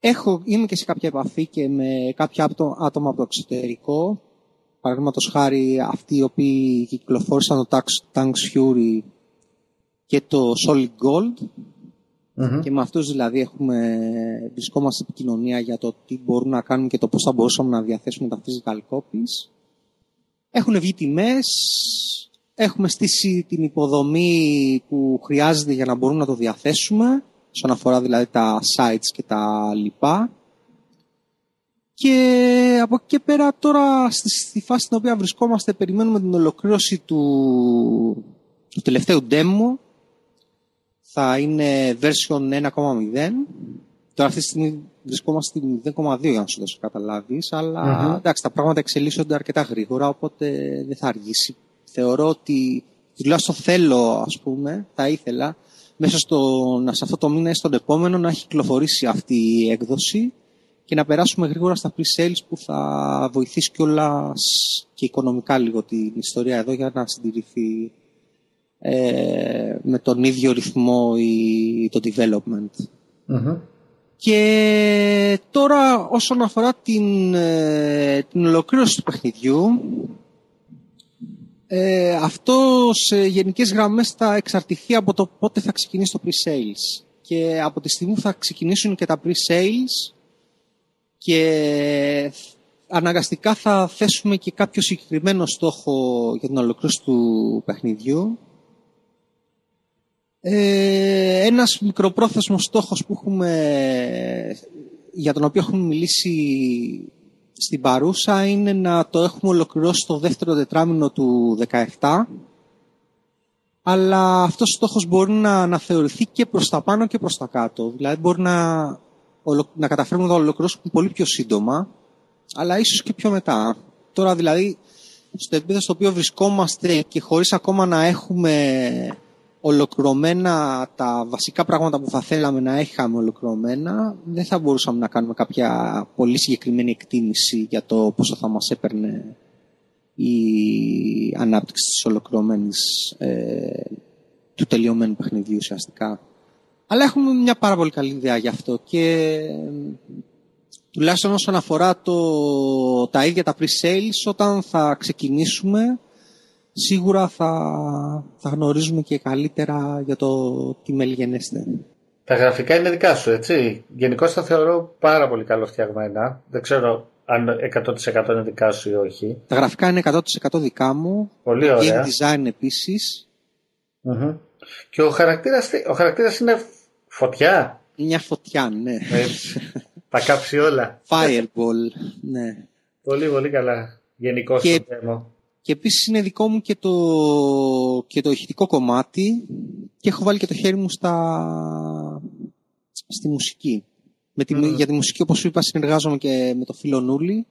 Έχω, είμαι και σε κάποια επαφή και με κάποια άτομα από το εξωτερικό. Παραδείγματος χάρη αυτοί οι οποίοι κυκλοφόρησαν το Tanks Fury και το Solid Gold και με αυτούς δηλαδή έχουμε, βρισκόμαστε σε επικοινωνία για το τι μπορούμε να κάνουμε και το πώς θα μπορούσαμε να διαθέσουμε τα physical copies. Έχουν βγει τιμές, έχουμε στήσει την υποδομή που χρειάζεται για να μπορούμε να το διαθέσουμε, όσον αφορά δηλαδή τα sites και τα λοιπά. Και από εκεί και πέρα τώρα στη, φάση στην οποία βρισκόμαστε περιμένουμε την ολοκλήρωση του, του τελευταίου demo θα είναι version 1.0 Τώρα αυτή τη στιγμή βρισκόμαστε στη 0,2 για να σου δώσω καταλάβεις, αλλά mm-hmm. εντάξει, τα πράγματα εξελίσσονται αρκετά γρήγορα, οπότε δεν θα αργήσει. Θεωρώ ότι τουλάχιστον θέλω, ας πούμε, θα ήθελα μέσα στο, σε αυτό το μήνα ή στον επόμενο να έχει κυκλοφορήσει αυτή η έκδοση και να περάσουμε γρήγορα στα pre-sales που θα βοηθήσει κιόλας και οικονομικά λίγο την ιστορία εδώ για να συντηρηθεί ε, με τον ίδιο ρυθμό η, το development. Mm-hmm. Και τώρα όσον αφορά την, ε, την ολοκλήρωση του παιχνιδιού ε, αυτό σε γενικές γραμμές θα εξαρτηθεί από το πότε θα ξεκινήσει το pre-sales. Και από τη στιγμή που θα ξεκινήσουν και τα pre-sales και αναγκαστικά θα θέσουμε και κάποιο συγκεκριμένο στόχο για την ολοκλήρωση του παιχνιδιού. Ε, ένας μικροπρόθεσμος στόχος που έχουμε, για τον οποίο έχουμε μιλήσει στην παρούσα είναι να το έχουμε ολοκληρώσει το δεύτερο τετράμινο του 17 αλλά αυτός ο στόχος μπορεί να αναθεωρηθεί και προς τα πάνω και προς τα κάτω. Δηλαδή μπορεί να, να καταφέρουμε να το ολοκληρώσουμε πολύ πιο σύντομα αλλά ίσως και πιο μετά. Τώρα δηλαδή στο επίπεδο στο οποίο βρισκόμαστε και χωρίς ακόμα να έχουμε ολοκληρωμένα τα βασικά πράγματα που θα θέλαμε να είχαμε ολοκληρωμένα, δεν θα μπορούσαμε να κάνουμε κάποια πολύ συγκεκριμένη εκτίμηση για το πόσο θα μας έπαιρνε η ανάπτυξη της ολοκληρωμένης ε, του τελειωμένου παιχνιδιού ουσιαστικά. Αλλά έχουμε μια πάρα πολύ καλή ιδέα γι' αυτό και τουλάχιστον όσον αφορά το, τα ίδια τα pre-sales όταν θα ξεκινήσουμε σίγουρα θα, θα γνωρίζουμε και καλύτερα για το τι μελγενέστε. Τα γραφικά είναι δικά σου, έτσι. Γενικώς τα θεωρώ πάρα πολύ καλοφτιαγμένα. Δεν ξέρω αν 100% είναι δικά σου ή όχι. Τα γραφικά είναι 100% δικά μου. Πολύ ωραία. Game design επίσης. Mm-hmm. Και ο χαρακτήρας, ο χαρακτήρας είναι φωτιά; Μια φωτιά, ναι. τα κάψει όλα. Fireball, ναι. Πολύ, πολύ καλά. Γενικώ και... το θέμα. Και επίσης είναι δικό μου και το, και το ηχητικό κομμάτι και έχω βάλει και το χέρι μου στα, στη μουσική. Με τη, Για τη μουσική όπως σου είπα συνεργάζομαι και με το φίλο Νούλη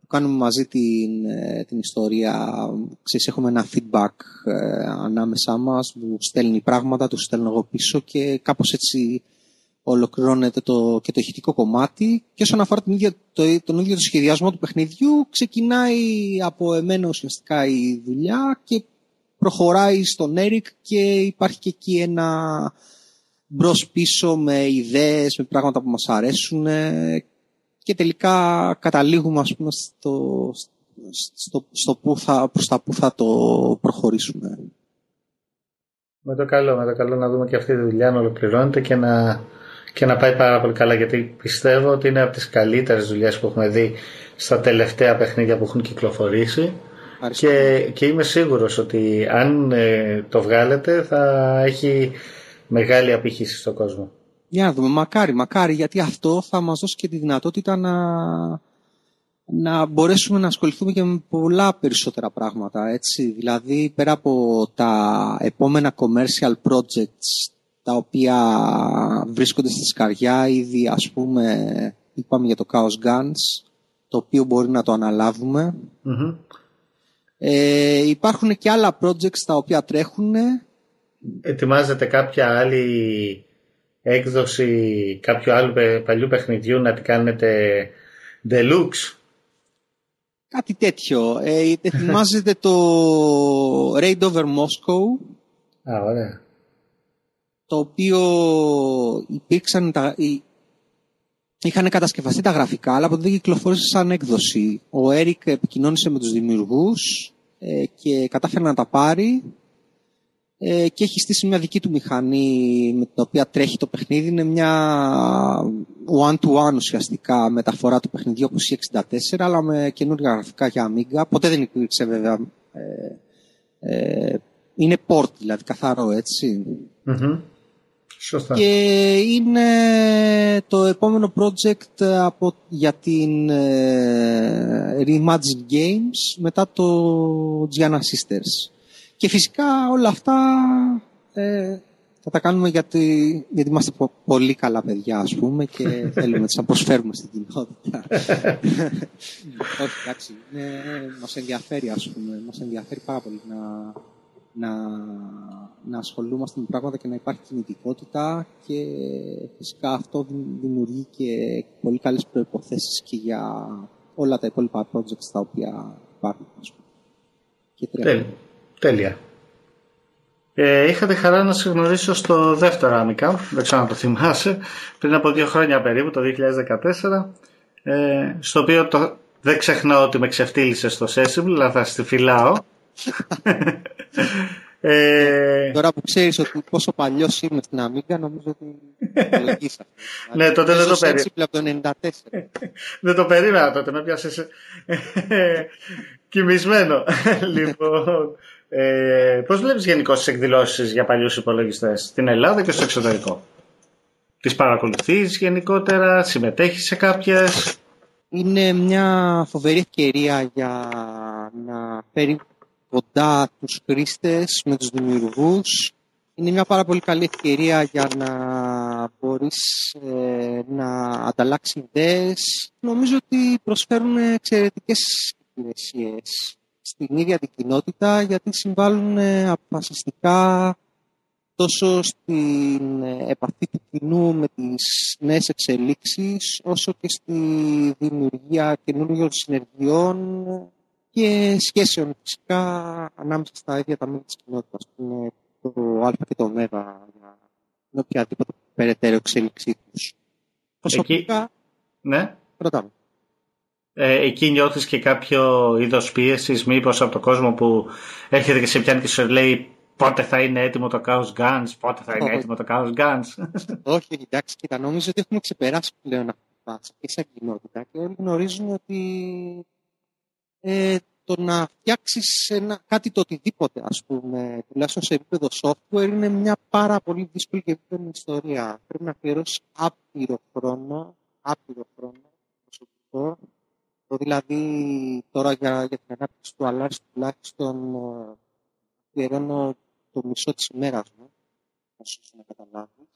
που κάνουμε μαζί την, ε, την ιστορία. Ξέρεις, έχουμε ένα feedback ε, ανάμεσά μας που στέλνει πράγματα, του στέλνω εγώ πίσω και κάπως έτσι ολοκληρώνεται το, και το ηχητικό κομμάτι και όσον αφορά την ίδια, το, τον ίδιο το σχεδιασμό του παιχνιδιού ξεκινάει από εμένα ουσιαστικά η δουλειά και προχωράει στον Έρικ και υπάρχει και εκεί ένα μπρος πίσω με ιδέες, με πράγματα που μας αρέσουν και τελικά καταλήγουμε ας πούμε στο, στο, στο που θα, προς τα που θα το προχωρήσουμε. Με το καλό, με το καλό να δούμε και αυτή τη δουλειά να ολοκληρώνεται και να και να πάει πάρα πολύ καλά γιατί πιστεύω ότι είναι από τις καλύτερες δουλειές που έχουμε δει στα τελευταία παιχνίδια που έχουν κυκλοφορήσει και, και είμαι σίγουρος ότι αν ε, το βγάλετε θα έχει μεγάλη απήχηση στον κόσμο. Για να δούμε, μακάρι, μακάρι γιατί αυτό θα μας δώσει και τη δυνατότητα να, να μπορέσουμε να ασχοληθούμε και με πολλά περισσότερα πράγματα, έτσι. Δηλαδή, πέρα από τα επόμενα commercial projects τα οποία βρίσκονται στη σκαριά. Ήδη ας πούμε είπαμε για το Chaos Guns το οποίο μπορεί να το αναλαβουμε ε, υπάρχουν και άλλα projects τα οποία τρέχουν. Ετοιμάζεται κάποια άλλη έκδοση κάποιου άλλου παλιού παιχνιδιού να την κάνετε deluxe; Κάτι τέτοιο. Ε, ετοιμάζεται το Raid Over Moscow. Α, ωραία το οποίο υπήρξαν τα, είχαν κατασκευαστεί τα γραφικά, αλλά ποτέ δεν κυκλοφόρησε σαν έκδοση. Ο Έρικ επικοινώνησε με τους δημιουργούς ε, και κατάφερε να τα πάρει ε, και έχει στήσει μια δική του μηχανή με την οποία τρέχει το παιχνίδι. Είναι μια one-to-one ουσιαστικά μεταφορά του παιχνιδιού όπως η 64, αλλά με καινούργια γραφικά για Amiga. Ποτέ δεν υπήρξε βέβαια... Ε, ε, είναι port δηλαδή, καθαρό και είναι το επόμενο project από, για την ε, Reimagine Games μετά το Gianna Sisters. Και φυσικά όλα αυτά ε, θα τα κάνουμε γιατί, γιατί είμαστε πολύ καλά παιδιά, ας πούμε, και <laughs> θέλουμε να τις αποσφέρουμε στην κοινότητα. <laughs> Όχι, εντάξει, ναι, μας ενδιαφέρει, ας πούμε, μας ενδιαφέρει πάρα πολύ να, να, να ασχολούμαστε με πράγματα και να υπάρχει κινητικότητα και φυσικά αυτό δημιουργεί και πολύ καλές προϋποθέσεις και για όλα τα υπόλοιπα projects τα οποία υπάρχουν. Ας πούμε. Και Τέλεια. Ε, είχα τη χαρά να σε γνωρίσω στο δεύτερο Amica, δεν ξέρω αν το θυμάσαι, πριν από δύο χρόνια περίπου, το 2014, ε, στο οποίο το, δεν ξεχνάω ότι με ξεφτύλισες στο Sessible, αλλά θα στη φυλάω. Ε, Τώρα που ξέρεις ότι πόσο παλιός είμαι στην Amiga, νομίζω ότι <laughs> ναι, τότε δεν το περίμενα. από το 94. δεν το περίμενα τότε, με πιάσες ε, κοιμισμένο. <laughs> λοιπόν, ε, πώς βλέπεις γενικώς τις εκδηλώσεις για παλιούς υπολογιστές στην Ελλάδα και στο εξωτερικό; Τις παρακολουθείς γενικότερα, συμμετέχεις σε κάποιες; Είναι μια φοβερή ευκαιρία για να φέρει κοντά τους χρήστες με τους δημιουργούς. Είναι μια πάρα πολύ καλή ευκαιρία για να μπορείς ε, να ανταλλάξεις ιδέες. Νομίζω ότι προσφέρουν εξαιρετικές υπηρεσίες στην ίδια την κοινότητα γιατί συμβάλλουν ε, αποφασιστικά τόσο στην ε, επαφή του κοινού με τις νέες εξελίξεις όσο και στη δημιουργία καινούργιων συνεργειών και σχέσεων φυσικά ανάμεσα στα ίδια τα μέλη της κοινότητας που είναι το Α και το Ω για οποιαδήποτε περαιτέρω εξέλιξή τους. Προσωπικά, ναι. ρωτάμε ε, εκεί νιώθεις και κάποιο είδος πίεσης μήπως από τον κόσμο που έρχεται και σε πιάνει και σου λέει πότε θα είναι έτοιμο το Chaos Guns, πότε θα είναι έτοιμο το Chaos Guns. <laughs> Όχι, εντάξει, κοίτα, νομίζω ότι έχουμε ξεπεράσει πλέον αυτή τη φάση και σαν κοινότητα και όλοι γνωρίζουν ότι ε, το να φτιάξεις κάτι το οτιδήποτε, ας πούμε, τουλάχιστον σε επίπεδο software, είναι μια πάρα πολύ δύσκολη και επίπεδη ιστορία. Πρέπει να αφιερώσεις άπειρο χρόνο, άπειρο χρόνο, προσωπικό, δηλαδή τώρα για, για την ανάπτυξη του Αλλάρης τουλάχιστον ε, αφιερώνω το μισό της ημέρας μου, όσο να καταλάβεις.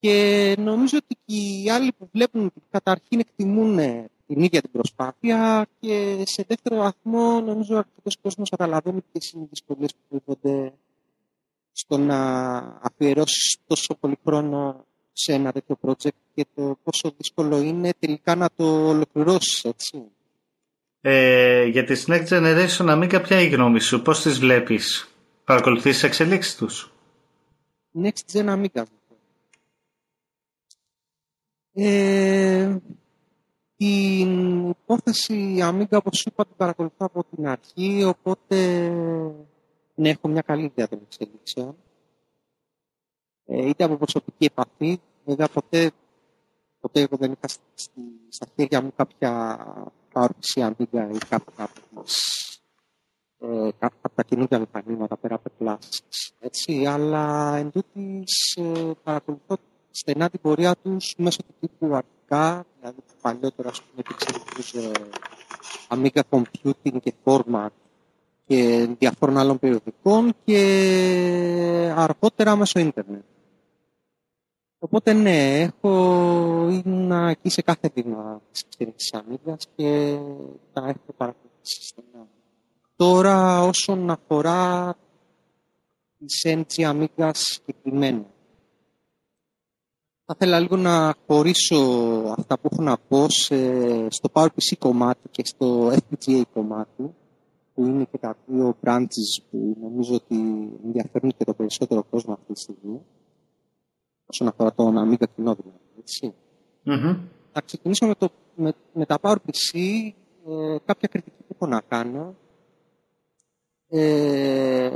Και νομίζω ότι και οι άλλοι που βλέπουν καταρχήν εκτιμούν την ίδια την προσπάθεια και σε δεύτερο βαθμό νομίζω ότι αρκετός κόσμος καταλαβαίνει ποιες είναι οι δυσκολίες που βρίσκονται στο να αφιερώσεις τόσο πολύ χρόνο σε ένα τέτοιο project και το πόσο δύσκολο είναι τελικά να το ολοκληρώσεις, έτσι. Ε, για τις Next Generation Amiga ποια είναι η γνώμη σου, πώς τις βλέπεις, παρακολουθείς τις εξελίξεις τους; Next Gen Amiga. Ε, την υπόθεση Amiga, όπως είπα, την παρακολουθώ από την αρχή, οπότε ναι, έχω μια καλή ιδέα των εξελίξεων. Ε, είτε από προσωπική επαφή, βέβαια ποτέ, ποτέ εγώ δεν είχα στη, στα χέρια μου κάποια PowerPC Amiga ή κάπου κάπου ε, από τα καινούργια μηχανήματα πέρα από πλάσεις, έτσι, αλλά εν τούτης, ε, παρακολουθώ στενά την πορεία τους μέσω του τύπου αρχικά, δηλαδή παλιότερα ας πούμε υπήρξε ε, Amiga Computing και Format και διαφόρων άλλων περιοδικών και αργότερα μέσω ίντερνετ. Οπότε ναι, έχω ήμουν εκεί σε κάθε βήμα της εξέλιξης Αμίγας και τα έχω παρακολουθήσει στενά. Τώρα όσον αφορά τις NG Αμίγας συγκεκριμένα. Θα ήθελα λίγο να χωρίσω αυτά που έχω να πω στο PowerPC κομμάτι και στο FPGA κομμάτι που είναι και τα δύο branches που νομίζω ότι ενδιαφέρουν και το περισσότερο κόσμο αυτή τη στιγμή όσον αφορά τον Amiga κοινό δηλαδή. Έτσι. Mm-hmm. Θα ξεκινήσω με, το, με, με τα PowerPC. Ε, κάποια κριτική που έχω να κάνω ε,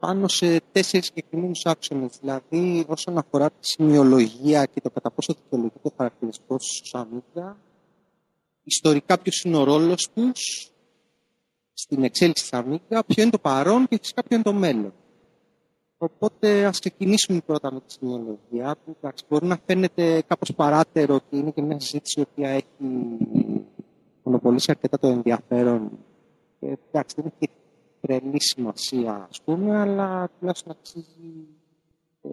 πάνω σε τέσσερις συγκεκριμένους άξονες. Δηλαδή, όσον αφορά τη σημειολογία και το κατά πόσο δικαιολογεί το χαρακτηριστικό του Amiga, ιστορικά ποιος είναι ο ρόλος τους στην εξέλιξη της Amiga, ποιο είναι το παρόν και φυσικά ποιο είναι το μέλλον. Οπότε ας ξεκινήσουμε πρώτα με τη σημειολογία που εντάξει, μπορεί να φαίνεται κάπως παράτερο και είναι και μια συζήτηση η οποία έχει μονοπολίσει αρκετά το ενδιαφέρον και εντάξει δεν έχει τρελή σημασία ας πούμε αλλά τουλάχιστον αξίζει ε,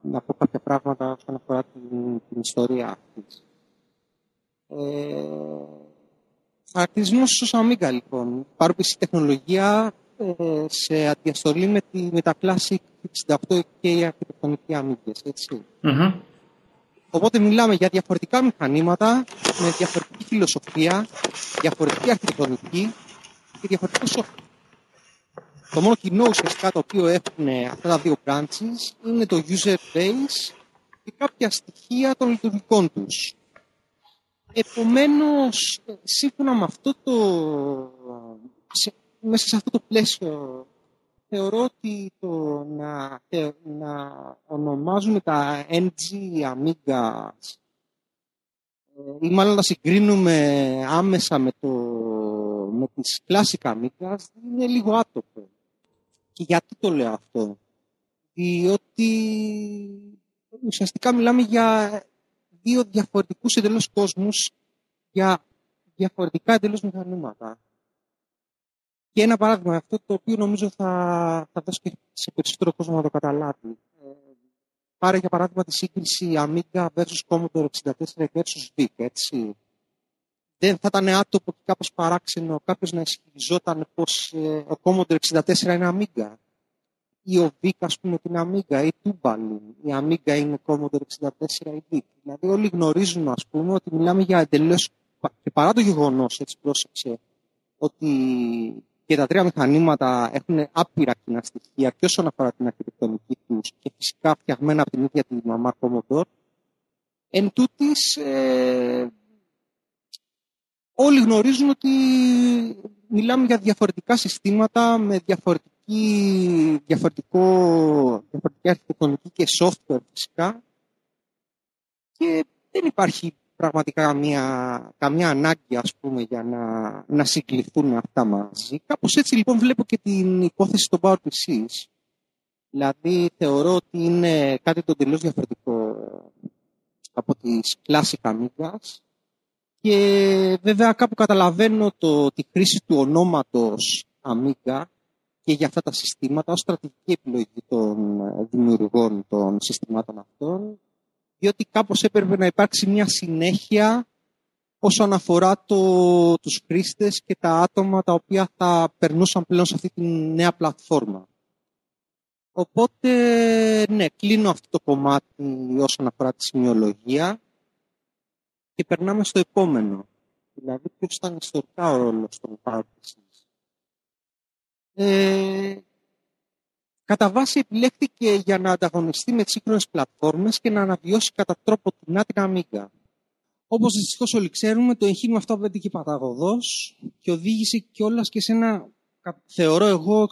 να πω κάποια πράγματα όσον αφορά την, την ιστορία αυτής. Ε, χαρακτηρισμός ως Amiga, λοιπόν. Παρόπιση τεχνολογία ε, σε αντιαστολή με, τη, με τα Classic 68 και οι αρχιτεκτονικοί Amigas, έτσι. Οπότε μιλάμε για διαφορετικά μηχανήματα, με διαφορετική φιλοσοφία, διαφορετική αρχιτεκτονική και διαφορετικό software. Το μόνο κοινό ουσιαστικά το οποίο έχουν αυτά τα δύο branches είναι το user base και κάποια στοιχεία των λειτουργικών τους. Επομένως, σύμφωνα με αυτό το... μέσα σε αυτό το πλαίσιο θεωρώ ότι το να, να ονομάζουμε τα NG Amiga ε, ή μάλλον να συγκρίνουμε άμεσα με, το, με τις Classic Amigas είναι λίγο άτομο. Και γιατί το λέω αυτό; Διότι ουσιαστικά μιλάμε για δύο διαφορετικούς εντελώς κόσμους για διαφορετικά εντελώς μηχανήματα. Και ένα παράδειγμα αυτό το οποίο νομίζω θα, θα δώσει και σε περισσότερο κόσμο να το καταλάβει. Ε, πάρε για παράδειγμα τη σύγκριση Amiga versus Commodore 64 versus VIC, έτσι. Δεν θα ήταν άτομο και κάπως παράξενο κάποιος να ισχυριζόταν πως ε, ο Commodore 64 είναι Amiga. Ή ο VIC, ας πούμε, την Amiga, ή Tubalin. Η Amiga είναι Commodore 64 ή VIC. Δηλαδή όλοι γνωρίζουν, ας πούμε, ότι μιλάμε για εντελώς, και παρά το γεγονός, έτσι πρόσεξε, ότι και τα τρία μηχανήματα έχουν άπειρα κοινά στοιχεία και όσον αφορά την αρχιτεκτονική τους και φυσικά φτιαγμένα από την ίδια τη μαμά Commodore. Εν τούτης, ε, όλοι γνωρίζουν ότι μιλάμε για διαφορετικά συστήματα με διαφορετική, διαφορετικό, διαφορετική αρχιτεκτονική και software φυσικά και δεν υπάρχει πραγματικά μια, καμιά ανάγκη ας πούμε για να, να συγκληθούν αυτά μαζί. Κάπως έτσι λοιπόν βλέπω και την υπόθεση των PowerPCs. Δηλαδή θεωρώ ότι είναι κάτι το τελείως διαφορετικό από τις Classic Amigas και βέβαια κάπου καταλαβαίνω το, τη χρήση του ονόματος Amiga και για αυτά τα συστήματα ως στρατηγική επιλογή των δημιουργών των συστημάτων αυτών διότι κάπως έπρεπε να υπάρξει μια συνέχεια όσον αφορά το, τους χρήστες και τα άτομα τα οποία θα περνούσαν πλέον σε αυτή τη νέα πλατφόρμα. Οπότε, ναι, κλείνω αυτό το κομμάτι όσον αφορά τη σημειολογία και περνάμε στο επόμενο. Δηλαδή, ποιος ήταν ιστορικά ο ρόλος των PowerPCs. Ε, Κατά βάση επιλέχθηκε για να ανταγωνιστεί με τι σύγχρονες πλατφόρμες και να αναβιώσει κατά τρόπο την την Amiga. Όπως δυστυχώς όλοι ξέρουμε, το εγχείρημα αυτό απέτυχε παταγωδός και οδήγησε κιόλας και σε ένα, θεωρώ εγώ,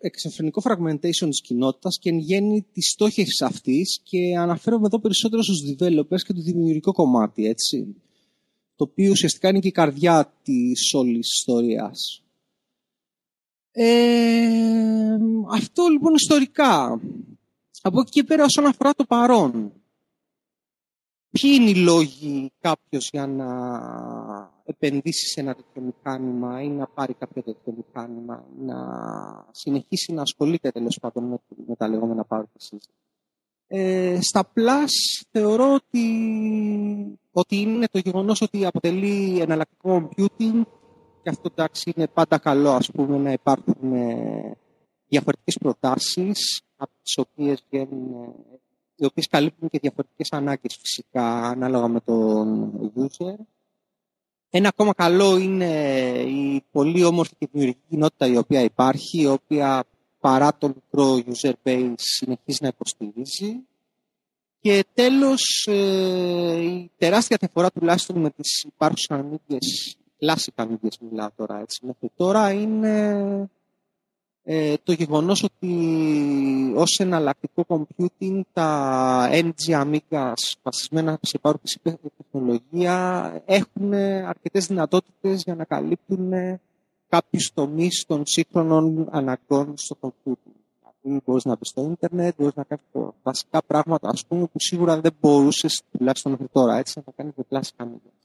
εξωφρενικό fragmentation της κοινότητας και εν γέννη της στόχευση αυτής και αναφέρομαι εδώ περισσότερο στους developers και το δημιουργικό κομμάτι, έτσι. Το οποίο ουσιαστικά είναι και η καρδιά της όλης ιστορίας. Ε, αυτό λοιπόν ιστορικά. Από εκεί και πέρα όσον αφορά το παρόν. Ποιοι είναι οι λόγοι κάποιος για να επενδύσει σε ένα τέτοιο μηχάνημα ή να πάρει κάποιο τέτοιο μηχάνημα, να συνεχίσει να ασχολείται τέλος πάντων με, με τα λεγόμενα PowerPC. Ε, στα Plus θεωρώ ότι, ότι είναι το γεγονός ότι αποτελεί εναλλακτικό computing και αυτό εντάξει είναι πάντα καλό ας πούμε να υπάρχουν ε, διαφορετικές προτάσεις από τις οποίες βγαίνουν, ε, οι οποίες καλύπτουν και διαφορετικές ανάγκες φυσικά ανάλογα με τον user. Ένα ακόμα καλό είναι η πολύ όμορφη και δημιουργική κοινότητα η οποία υπάρχει, η οποία παρά το μικρό user base συνεχίζει να υποστηρίζει. Και τέλος, ε, η τεράστια διαφορά τουλάχιστον με τις υπάρχουσες ανάγκες κλάσικα μίντιες μιλάω τώρα έτσι μέχρι τώρα είναι ε, το γεγονός ότι ως εναλλακτικό computing τα NG Amigas βασισμένα σε PowerPC τεχνολογία έχουν αρκετές δυνατότητες για να καλύπτουν κάποιους τομείς των σύγχρονων αναγκών στο computing. Δηλαδή μπορείς να μπεις στο ίντερνετ, μπορείς να κάνεις βασικά πράγματα ας πούμε, που σίγουρα δεν μπορούσες τουλάχιστον μέχρι τώρα έτσι, να τα κάνεις με κλάσικα Amigas.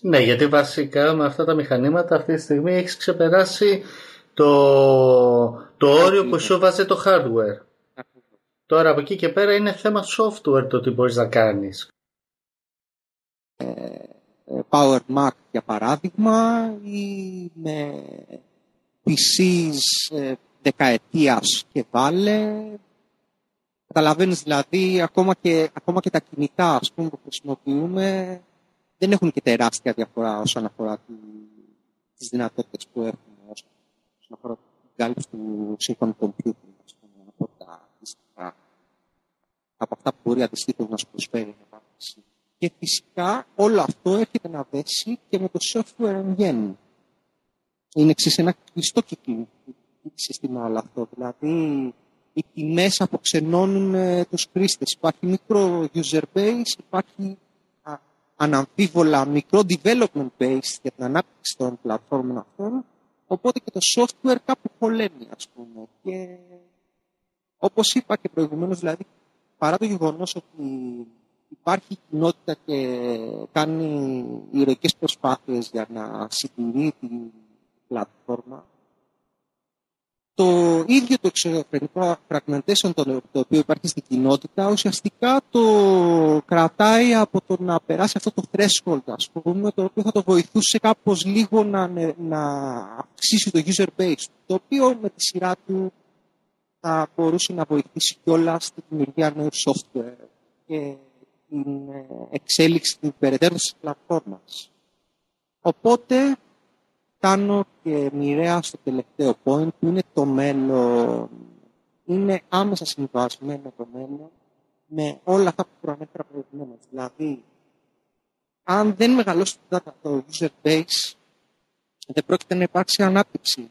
Ναι, γιατί βασικά με αυτά τα μηχανήματα αυτή τη στιγμή έχεις ξεπεράσει το, το όριο που σου βάζει το hardware. Τώρα από εκεί και πέρα είναι θέμα software το τι μπορείς να κάνεις. Ε, ε, Power Mac για παράδειγμα ή με PCs ε, δεκαετίας και βάλε. Καταλαβαίνεις δηλαδή ακόμα και, ακόμα και τα κινητά ας πούμε, που χρησιμοποιούμε δεν έχουν και τεράστια διαφορά όσον αφορά τη, τις δυνατότητες που έχουμε όσον αφορά την κάλυψη του σύγχρονου computing ας πούμε, από τα από αυτά που μπορεί αντιστοίχως να σου προσφέρει η ανάπτυξη. Και φυσικά όλο αυτό έρχεται να δέσει και με το software εν γέννη. Είναι εξής ένα κλειστό κύκλο σύστημα όλο αυτό. Δηλαδή οι τιμές αποξενώνουν ε, τους χρήστες. Υπάρχει μικρό user base, υπάρχει αναμφίβολα μικρό development base για την ανάπτυξη των πλατφόρμων αυτών, οπότε και το software κάπου χωλαίνει, ας πούμε. Και όπως είπα και προηγουμένως, δηλαδή, παρά το γεγονός ότι υπάρχει κοινότητα και κάνει ηρωικές προσπάθειες για να συντηρεί την πλατφόρμα, το ίδιο το εξωφρενικό fragmentation το, το οποίο υπάρχει στην κοινότητα ουσιαστικά το κρατάει από το να περάσει αυτό το threshold ας πούμε το οποίο θα το βοηθούσε κάπως λίγο να, να αυξήσει το user base το οποίο με τη σειρά του θα μπορούσε να βοηθήσει κιόλας στη δημιουργία νέου software και την ε, εξέλιξη την περαιτέρω της πλατφόρμας. Οπότε κάνω και μοιραία στο τελευταίο point που είναι το μέλλον. Είναι άμεσα συμβασμένο το μέλλον με όλα αυτά που προανέφερα προηγουμένως. Δηλαδή, αν δεν μεγαλώσει το user base, δεν πρόκειται να υπάρξει ανάπτυξη.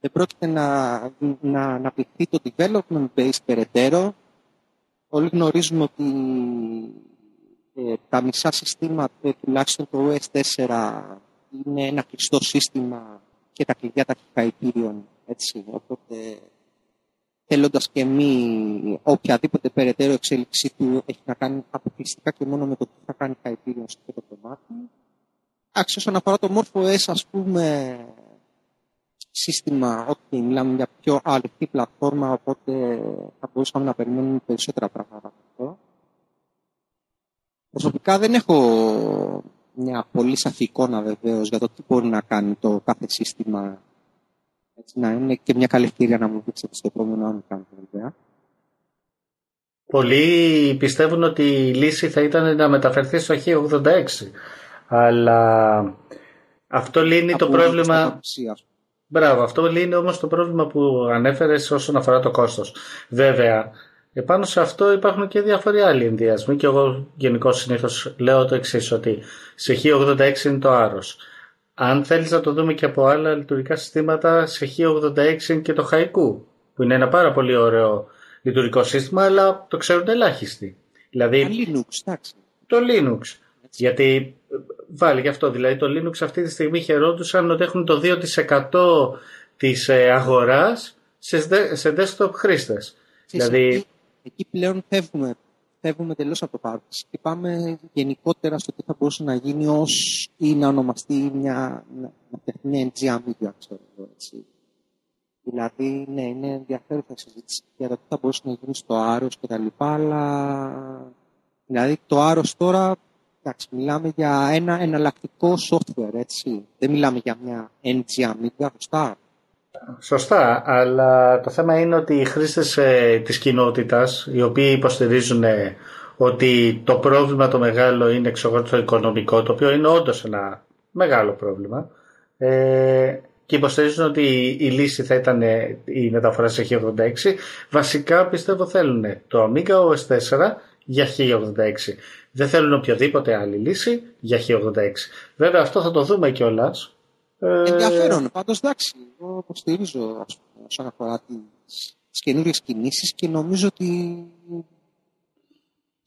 Δεν πρόκειται να, να αναπτυχθεί το development base περαιτέρω. Όλοι γνωρίζουμε ότι ε, τα μισά συστήματα, τουλάχιστον το OS 4, είναι ένα κλειστό σύστημα και τα κλειδιά τα χικαϊτήριων. Έτσι. Οπότε, θέλοντας και μη οποιαδήποτε περαιτέρω εξέλιξή του έχει να κάνει αποκλειστικά και μόνο με το τι θα κάνει χικαϊτήριον στο αυτό το κομμάτι. Εντάξει, όσον αφορά το MorphOS, ας πούμε, σύστημα, ότι μιλάμε για πιο αληθή πλατφόρμα, οπότε θα μπορούσαμε να περιμένουμε περισσότερα πράγματα από αυτό. Προσωπικά δεν έχω μια πολύ σαφή εικόνα βεβαίως για το τι μπορεί να κάνει το κάθε σύστημα. Έτσι, να είναι και μια καλή ευκαιρία να μου δείξετε στο επόμενο αν κάνετε βέβαια. Πολλοί πιστεύουν ότι η λύση θα ήταν να μεταφερθεί στο H86. Αλλά αυτό λύνει το πρόβλημα... Μπράβο, αυτό λύνει όμως το πρόβλημα που ανέφερες όσον αφορά το κόστος. Βέβαια, επάνω σε αυτό υπάρχουν και διάφοροι άλλοι ενδιασμοί και εγώ γενικώς συνήθως λέω το εξής ότι σε H86 είναι το άρρος. Αν θέλεις να το δούμε και από άλλα λειτουργικά συστήματα, σε H86 είναι και το Haiku, που είναι ένα πάρα πολύ ωραίο λειτουργικό σύστημα, αλλά το ξέρουν ελάχιστοι. Δηλαδή, το Linux, εντάξει. Το Linux. Γιατί βάλει γι' αυτό. Δηλαδή το Linux αυτή τη στιγμή χαιρόντουσαν ότι έχουν το 2% της ε, αγοράς σε, σε desktop χρήστες. Δηλαδή... Εκεί, εκεί πλέον φεύγουμε, φεύγουμε τελώς από το πάρκος και πάμε γενικότερα στο τι θα μπορούσε να γίνει ως ή να ονομαστεί μια, να φτιαχτεί μια NG ξέρω εγώ έτσι. Δηλαδή, ναι, είναι ενδιαφέρουσα συζήτηση για το τι θα μπορούσε να γίνει στο Άρος και τα λοιπά, αλλά δηλαδή το Άρος τώρα Εντάξει, μιλάμε για ένα εναλλακτικό software, έτσι. Δεν μιλάμε για μια NG Amiga, σωστά; Σωστά, αλλά το θέμα είναι ότι οι χρήστες ε, της κοινότητας, οι οποίοι υποστηρίζουν ε, ότι το πρόβλημα το μεγάλο είναι εξωγό το οικονομικό, το οποίο είναι όντως ένα μεγάλο πρόβλημα, ε, και υποστηρίζουν ότι η λύση θα ήταν ε, η μεταφορά σε 86, βασικά πιστεύω θέλουν το Amiga OS 4 για 1086. Δεν θέλουν οποιοδήποτε άλλη λύση για H86. Βέβαια αυτό θα το δούμε κιόλας. Ε... Ενδιαφέρον. Πάντως εντάξει, εγώ υποστηρίζω όσον αφορά τις καινούριε κινήσεις και νομίζω ότι,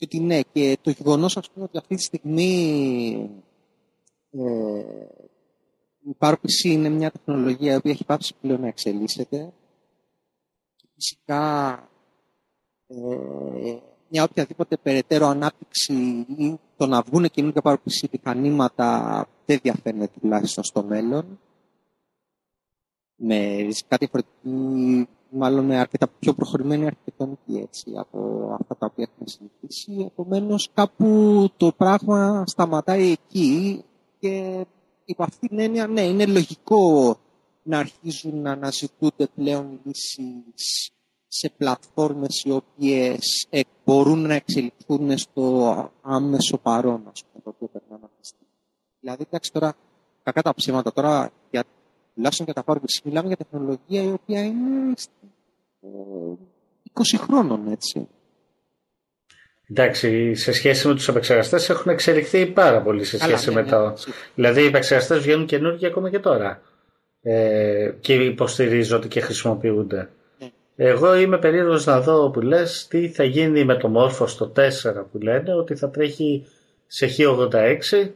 ότι ναι. Και το γεγονός ότι αυτή τη στιγμή ε, η PowerPC είναι μια τεχνολογία η οποία έχει πάψει πλέον να εξελίσσεται. Και φυσικά ε, μια οποιαδήποτε περαιτέρω ανάπτυξη ή το να βγουν καινούργια παροπλησία μηχανήματα δεν διαφαίνεται τουλάχιστον στο μέλλον. Με ρισκά διαφορετική μάλλον αρκετά πιο προχωρημένη αρχιτεκτονική έτσι, από αυτά τα οποία έχουμε συνηθίσει. Επομένως, κάπου το πράγμα σταματάει εκεί και υπ' αυτή την έννοια, ναι, είναι λογικό να αρχίζουν να αναζητούνται πλέον λύσεις σε πλατφόρμες οι οποίες ε, μπορούν να εξελιχθούν στο άμεσο παρόν, ας πούμε, το οποίο περνάμε αυτή τη στιγμή. Δηλαδή, εντάξει, τώρα, κακά τα ψέματα, τώρα, για, τουλάχιστον για τα πάρουμε, μιλάμε για τεχνολογία η οποία είναι 20 ε, χρόνων, έτσι. Εντάξει, σε σχέση με τους επεξεργαστές έχουν εξελιχθεί πάρα πολύ σε σχέση ναι, με ναι, το... Δηλαδή οι επεξεργαστές βγαίνουν καινούργιοι ακόμα και τώρα ε, και υποστηρίζονται και χρησιμοποιούνται. Ναι. Εγώ είμαι περίεργος να δω που λες τι θα γίνει με το μόρφος στο 4 που λένε ότι θα τρέχει σε H86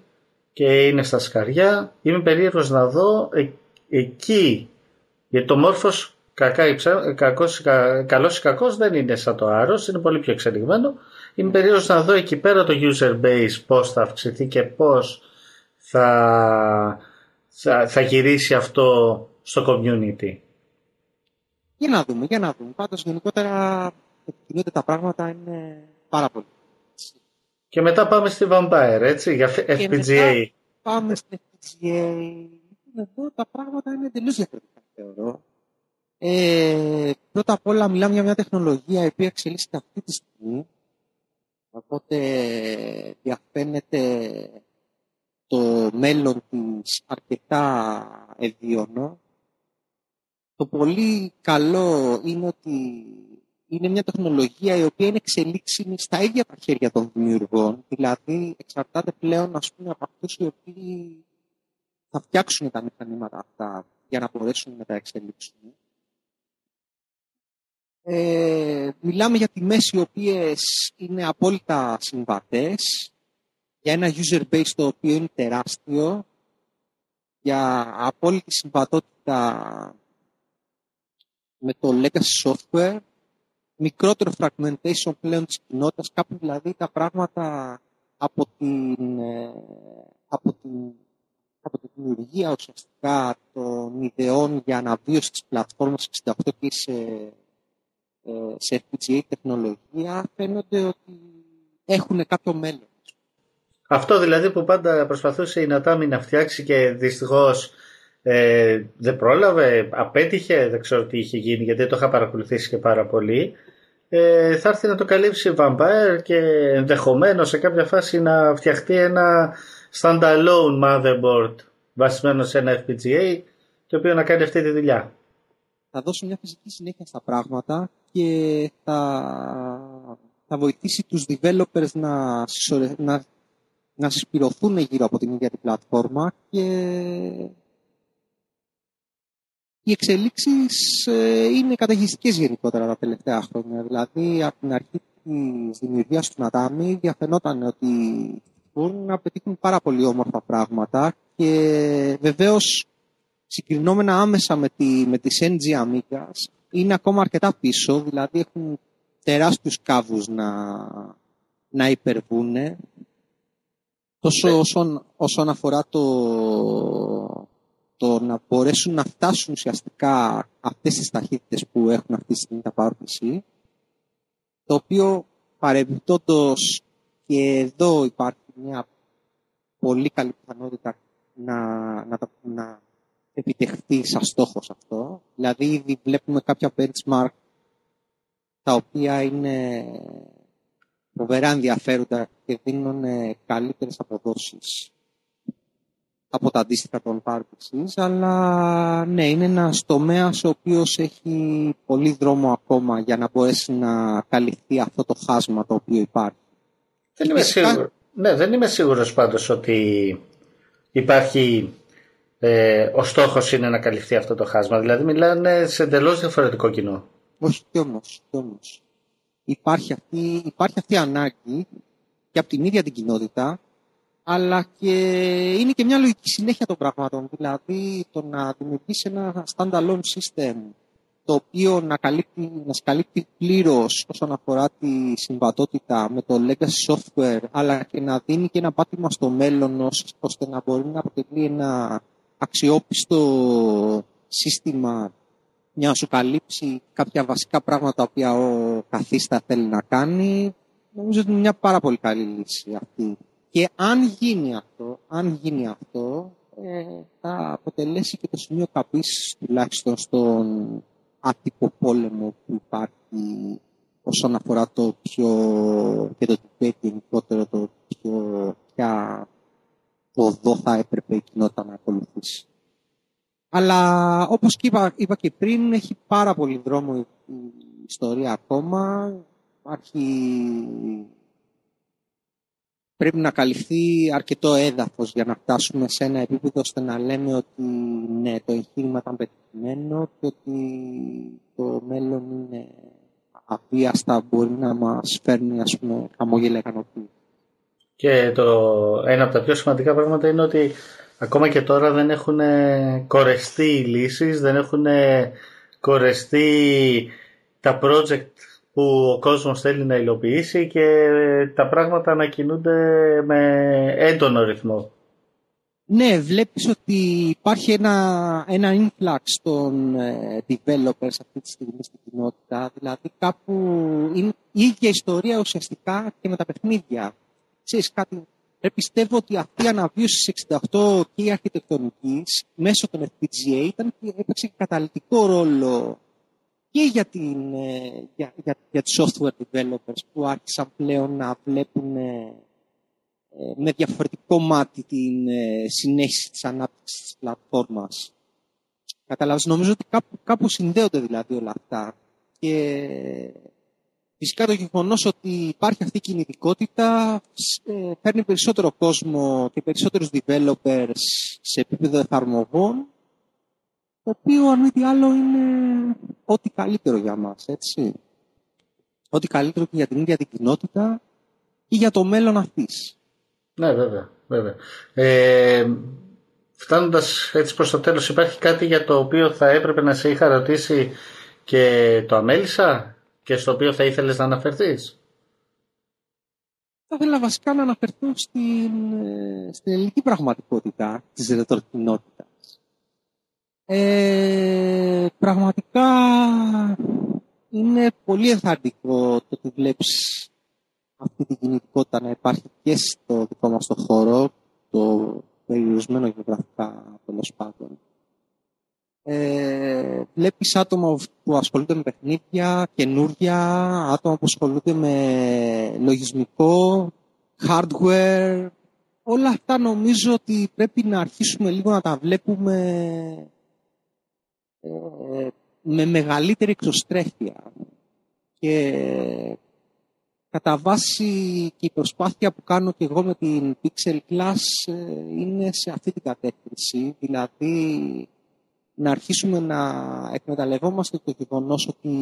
και είναι στα σκαριά. Είμαι περίεργος να δω ε, εκεί γιατί το μόρφος κακά ή κακός, καλός ή κακός δεν είναι σαν το άρρος, είναι πολύ πιο εξελιγμένο. Είμαι περίεργος να δω εκεί πέρα το user base πώς θα αυξηθεί και πώς θα, θα, θα γυρίσει αυτό στο community. Για να δούμε, για να δούμε. Πάντως γενικότερα επικοινωνούνται τα πράγματα είναι πάρα πολύ. Και μετά πάμε στη Vampire, έτσι, για FPGA. πάμε στη FPGA. Εδώ τα πράγματα είναι εντελώς διαφορετικά, θεωρώ. Ε, πρώτα απ' όλα μιλάμε για μια τεχνολογία η οποία εξελίσσεται αυτή τη στιγμή. Οπότε διαφαίνεται το μέλλον της αρκετά ευίωνο. Το πολύ καλό είναι ότι είναι μια τεχνολογία η οποία είναι εξελίξιμη στα ίδια τα χέρια των δημιουργών. Δηλαδή εξαρτάται πλέον ας πούμε, από αυτούς οι οποίοι θα φτιάξουν τα μηχανήματα αυτά για να μπορέσουν να τα εξελίξουν. Ε, μιλάμε για τιμές οι οποίες είναι απόλυτα συμβατές, για ένα user base το οποίο είναι τεράστιο, για απόλυτη συμβατότητα με το legacy software, μικρότερο fragmentation πλέον της κοινότητας, κάπου δηλαδή τα πράγματα από την, ε, από την, από την δημιουργία ουσιαστικά των ιδεών για αναβίωση της πλατφόρμας 68 και σε ε, σε FPGA τεχνολογία φαίνονται ότι έχουν κάποιο μέλλον. Αυτό δηλαδή που πάντα προσπαθούσε η Νατάμι να φτιάξει και δυστυχώς ε, δεν πρόλαβε, απέτυχε, δεν ξέρω τι είχε γίνει γιατί το είχα παρακολουθήσει και πάρα πολύ. Ε, θα έρθει να το καλύψει η Vampire και ενδεχομένως σε κάποια φάση να φτιαχτεί ένα standalone motherboard βασισμένο σε ένα FPGA το οποίο να κάνει αυτή τη δουλειά. Θα δώσει μια φυσική συνέχεια στα πράγματα και θα, θα βοηθήσει τους developers να, να, να συσπηρωθούν γύρω από την ίδια την πλατφόρμα και οι εξελίξεις ε, είναι καταγιστικές γενικότερα τα τελευταία χρόνια. Δηλαδή, από την αρχή της δημιουργίας του Νατάμι διαφαινόταν ότι μπορούν να πετύχουν πάρα πολύ όμορφα πράγματα και βεβαίως συγκρινόμενα άμεσα με, τη, με τις NG Amigas είναι ακόμα αρκετά πίσω, δηλαδή έχουν τεράστιους κάβους να, να υπερβούν. Τόσο ναι. όσον, όσον αφορά το, το να μπορέσουν να φτάσουν ουσιαστικά αυτές τις ταχύτητες που έχουν αυτή τη στιγμή τα PowerPC, το οποίο παρεμπιπτόντως και εδώ υπάρχει μια πολύ καλή πιθανότητα να, να, να επιτευχθεί σαν στόχος αυτό. Δηλαδή ήδη βλέπουμε κάποια benchmark τα οποία είναι φοβερά ενδιαφέροντα και δίνουν καλύτερες αποδόσεις από τα αντίστοιχα των PowerPCs, αλλά ναι, είναι ένας τομέας ο οποίος έχει πολύ δρόμο ακόμα για να μπορέσει να καλυφθεί αυτό το χάσμα το οποίο υπάρχει. Δεν είμαι, σίγουρο, ναι, δεν είμαι σίγουρος πάντως ότι υπάρχει ε, ο στόχος είναι να καλυφθεί αυτό το χάσμα. Δηλαδή μιλάνε σε εντελώς διαφορετικό κοινό. Όχι κι όμως, όμως. Υπάρχει, αυτή, υπάρχει αυτή η ανάγκη και από την ίδια την κοινότητα αλλά και είναι και μια λογική συνέχεια των πραγμάτων. Δηλαδή το να δημιουργήσει ένα standalone system το οποίο να, καλύπτει, να καλύπτει πλήρως όσον αφορά τη συμβατότητα με το legacy software, αλλά και να δίνει και ένα πάτημα στο μέλλον ώστε να μπορεί να αποτελεί ένα αξιόπιστο σύστημα για να σου καλύψει κάποια βασικά πράγματα τα οποία ο καθίστα θέλει να κάνει. Νομίζω ότι είναι μια πάρα πολύ καλή λύση αυτή. Και αν γίνει αυτό, αν γίνει αυτό, ε, θα αποτελέσει και το σημείο καπής τουλάχιστον στον άτυπο πόλεμο που υπάρχει όσον αφορά το πιο και το debate γενικότερο το πιο ποια οδό θα έπρεπε η κοινότητα να ακολουθήσει. Αλλά όπως και είπα, είπα και πριν, έχει πάρα πολύ δρόμο η ιστορία ακόμα. Υπάρχει... Πρέπει να καλυφθεί αρκετό έδαφος για να φτάσουμε σε ένα επίπεδο ώστε να λέμε ότι ναι, το εγχείρημα ήταν πετυχημένο και ότι το μέλλον είναι αβίαστα, μπορεί να μας φέρνει ας πούμε χαμόγελα ικανοποίηση. Και το, ένα από τα πιο σημαντικά πράγματα είναι ότι ακόμα και τώρα δεν έχουν κορεστεί οι λύσεις, δεν έχουν κορεστεί τα project που ο κόσμος θέλει να υλοποιήσει και τα πράγματα ανακοινούνται με έντονο ρυθμό. Ναι, βλέπεις ότι υπάρχει ένα, ένα influx των ε, developers αυτή τη στιγμή στην κοινότητα. Δηλαδή κάπου είναι η ίδια ιστορία ουσιαστικά και με τα παιχνίδια. Ξέρεις κάτι, πιστεύω ότι αυτή η αναβίωση στις 68 και η αρχιτεκτονικής μέσω των FPGA ήταν και έπαιξε καταλητικό ρόλο και για, την, ε, για, για, για τους software developers που άρχισαν πλέον να βλέπουν ε, με διαφορετικό μάτι την ε, συνέχιση της ανάπτυξης της πλατφόρμας. Καταλάβεις, νομίζω ότι κάπου, κάπου συνδέονται δηλαδή όλα αυτά. Και φυσικά το γεγονός ότι υπάρχει αυτή η κινητικότητα ε, φέρνει περισσότερο κόσμο και περισσότερους developers σε επίπεδο εφαρμογών το οποίο αν μη τι άλλο είναι ό,τι καλύτερο για μας, έτσι. Ό,τι καλύτερο και για την ίδια την κοινότητα και για το μέλλον αυτής. Ναι, βέβαια. βέβαια. Ε, φτάνοντας έτσι προς το τέλος, υπάρχει κάτι για το οποίο θα έπρεπε να σε είχα ρωτήσει και το αμέλησα και στο οποίο θα ήθελες να αναφερθείς; Θα ήθελα βασικά να αναφερθώ στην, ε, στην ελληνική πραγματικότητα της ρετροκοινότητας. Ε, πραγματικά είναι πολύ ενθαρρυντικό το ότι βλέπεις αυτή την κινητικότητα να υπάρχει και στο δικό μας το χώρο, το περιορισμένο γεωγραφικά τέλος πάντων. Ε, βλέπεις άτομα που ασχολούνται με παιχνίδια, καινούρια, άτομα που ασχολούνται με λογισμικό, hardware. Όλα αυτά νομίζω ότι πρέπει να αρχίσουμε λίγο να τα βλέπουμε ε, με μεγαλύτερη εξωστρέφεια. Και κατά βάση και η προσπάθεια που κάνω και εγώ με την Pixel Class ε, είναι σε αυτή την κατεύθυνση. Δηλαδή να αρχίσουμε να εκμεταλλευόμαστε το γεγονός ότι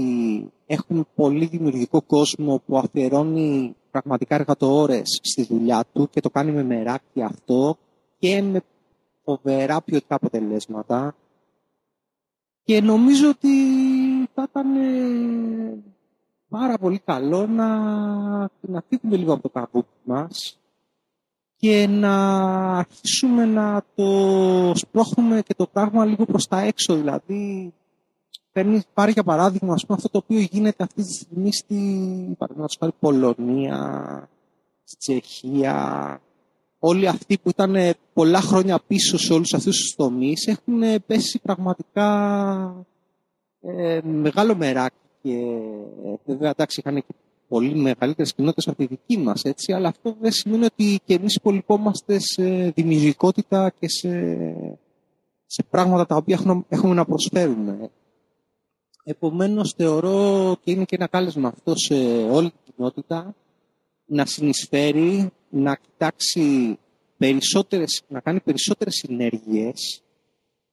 έχουμε πολύ δημιουργικό κόσμο που αφιερώνει πραγματικά εργατοώρες στη δουλειά του και το κάνει με μεράκι αυτό και με φοβερά ποιοτικά αποτελέσματα. Και νομίζω ότι θα ήταν πάρα πολύ καλό να, να φύγουμε λίγο από το καβούκι μας και να αρχίσουμε να το σπρώχνουμε και το πράγμα λίγο προς τα έξω. Δηλαδή, παίρνει, πάρει για παράδειγμα ας πούμε, αυτό το οποίο γίνεται αυτή τη στιγμή στη Πολωνία, στη Τσεχία. Όλοι αυτοί που ήταν πολλά χρόνια πίσω σε όλους αυτούς τους τομείς έχουν πέσει πραγματικά ε, μεγάλο μεράκι και ε, βέβαια εντάξει είχαν και πολύ μεγαλύτερες κοινότητες από τη δική μας, έτσι, αλλά αυτό δεν σημαίνει ότι και εμείς υπολοιπόμαστε σε δημιουργικότητα και σε, σε πράγματα τα οποία έχουμε να προσφέρουμε. Επομένως, θεωρώ και είναι και ένα κάλεσμα αυτό σε όλη την κοινότητα να συνεισφέρει, να κοιτάξει περισσότερες, να κάνει περισσότερες συνέργειες.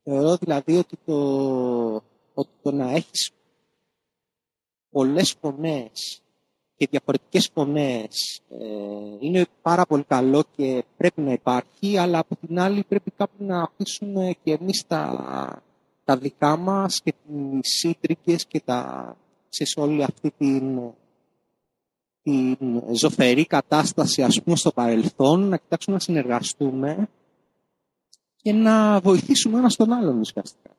Θεωρώ δηλαδή ότι το, ότι το να έχεις πολλές φωνές και διαφορετικές φωνές ε, είναι πάρα πολύ καλό και πρέπει να υπάρχει, αλλά από την άλλη πρέπει κάπου να αφήσουμε και εμείς τα, τα δικά μας και τις σύντρικες και τα, σε όλη αυτή την, την ζωφερή κατάσταση ας πούμε στο παρελθόν, να κοιτάξουμε να συνεργαστούμε και να βοηθήσουμε ένα τον άλλον ουσιαστικά.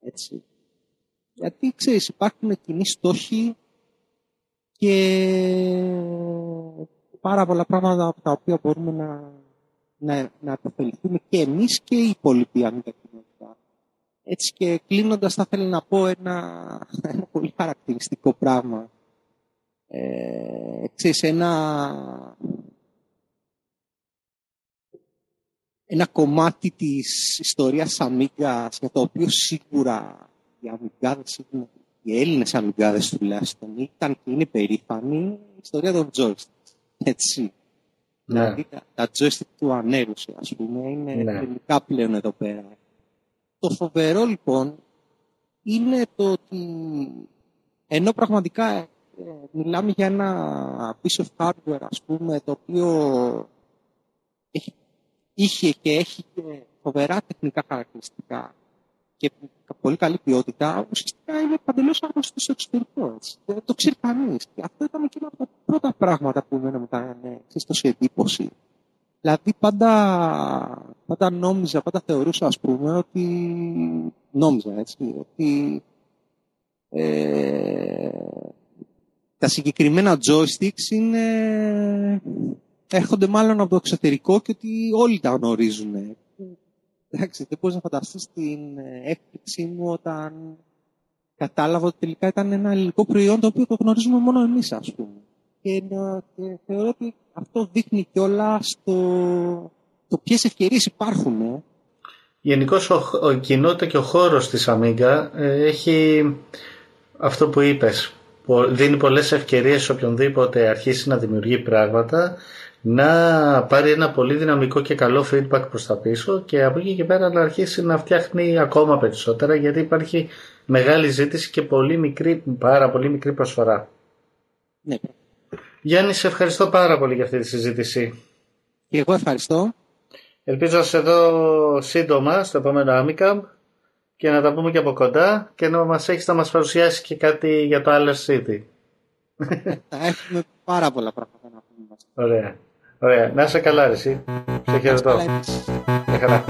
Έτσι. Γιατί, ξέρεις, υπάρχουν κοινοί στόχοι και πάρα πολλά πράγματα από τα οποία μπορούμε να, να, να και εμείς και η υπόλοιπη κοινότητα. Έτσι και κλείνοντας θα ήθελα να πω ένα, ένα πολύ χαρακτηριστικό πράγμα. Ε, ξέρεις, ένα, ένα κομμάτι της ιστορίας Αμίγκας για το οποίο σίγουρα οι Αμιγκάδες, οι Έλληνες Αμιγκάδες τουλάχιστον ήταν και είναι περήφανοι η ιστορία των joysticks. Έτσι. Ναι. Δηλαδή τα, τα joystick του ανέρουσε ας πούμε είναι ναι. τελικά πλέον εδώ πέρα. Το φοβερό λοιπόν είναι το ότι ενώ πραγματικά ε, μιλάμε για ένα piece of hardware ας πούμε το οποίο έχει είχε και έχει και φοβερά τεχνικά χαρακτηριστικά και πολύ καλή ποιότητα, ουσιαστικά είναι παντελώς άγνωστος στο εξωτερικό. Έτσι. Δεν το ξέρει κανείς. Και αυτό ήταν και ένα από τα πρώτα πράγματα που εμένα μου ήταν σε εντύπωση. Δηλαδή πάντα, πάντα νόμιζα, πάντα θεωρούσα ας πούμε ότι νόμιζα έτσι, ότι ε, τα συγκεκριμένα joysticks είναι έρχονται μάλλον από το εξωτερικό και ότι όλοι τα γνωρίζουν. Εντάξει, δεν μπορείς να φανταστείς την ε, έκπληξή μου όταν κατάλαβα ότι τελικά ήταν ένα ελληνικό προϊόν το οποίο το γνωρίζουμε μόνο εμείς, ας πούμε. Και, και θεωρώ ότι αυτό δείχνει κιόλα το, το ποιες ευκαιρίες υπάρχουν. Ε. Γενικώς ο, η κοινότητα και ο χώρος της Amiga ε, έχει αυτό που είπες. Δίνει πολλές ευκαιρίες σε οποιονδήποτε αρχίσει να δημιουργεί πράγματα να πάρει ένα πολύ δυναμικό και καλό feedback προς τα πίσω και από εκεί και πέρα να αρχίσει να φτιάχνει ακόμα περισσότερα γιατί υπάρχει μεγάλη ζήτηση και πολύ μικρή, πάρα πολύ μικρή προσφορά. Ναι. Γιάννη, σε ευχαριστώ πάρα πολύ για αυτή τη συζήτηση. Και εγώ ευχαριστώ. Ελπίζω να σε δω σύντομα στο επόμενο Amicam και να τα πούμε και από κοντά και να μας έχεις να μας παρουσιάσεις και κάτι για το Aller City. Θα έχουμε πάρα πολλά πράγματα να πούμε. Ωραία. Ωραία. Να είσαι καλά, εσύ. Σε χαιρετώ. Γεια χαρά.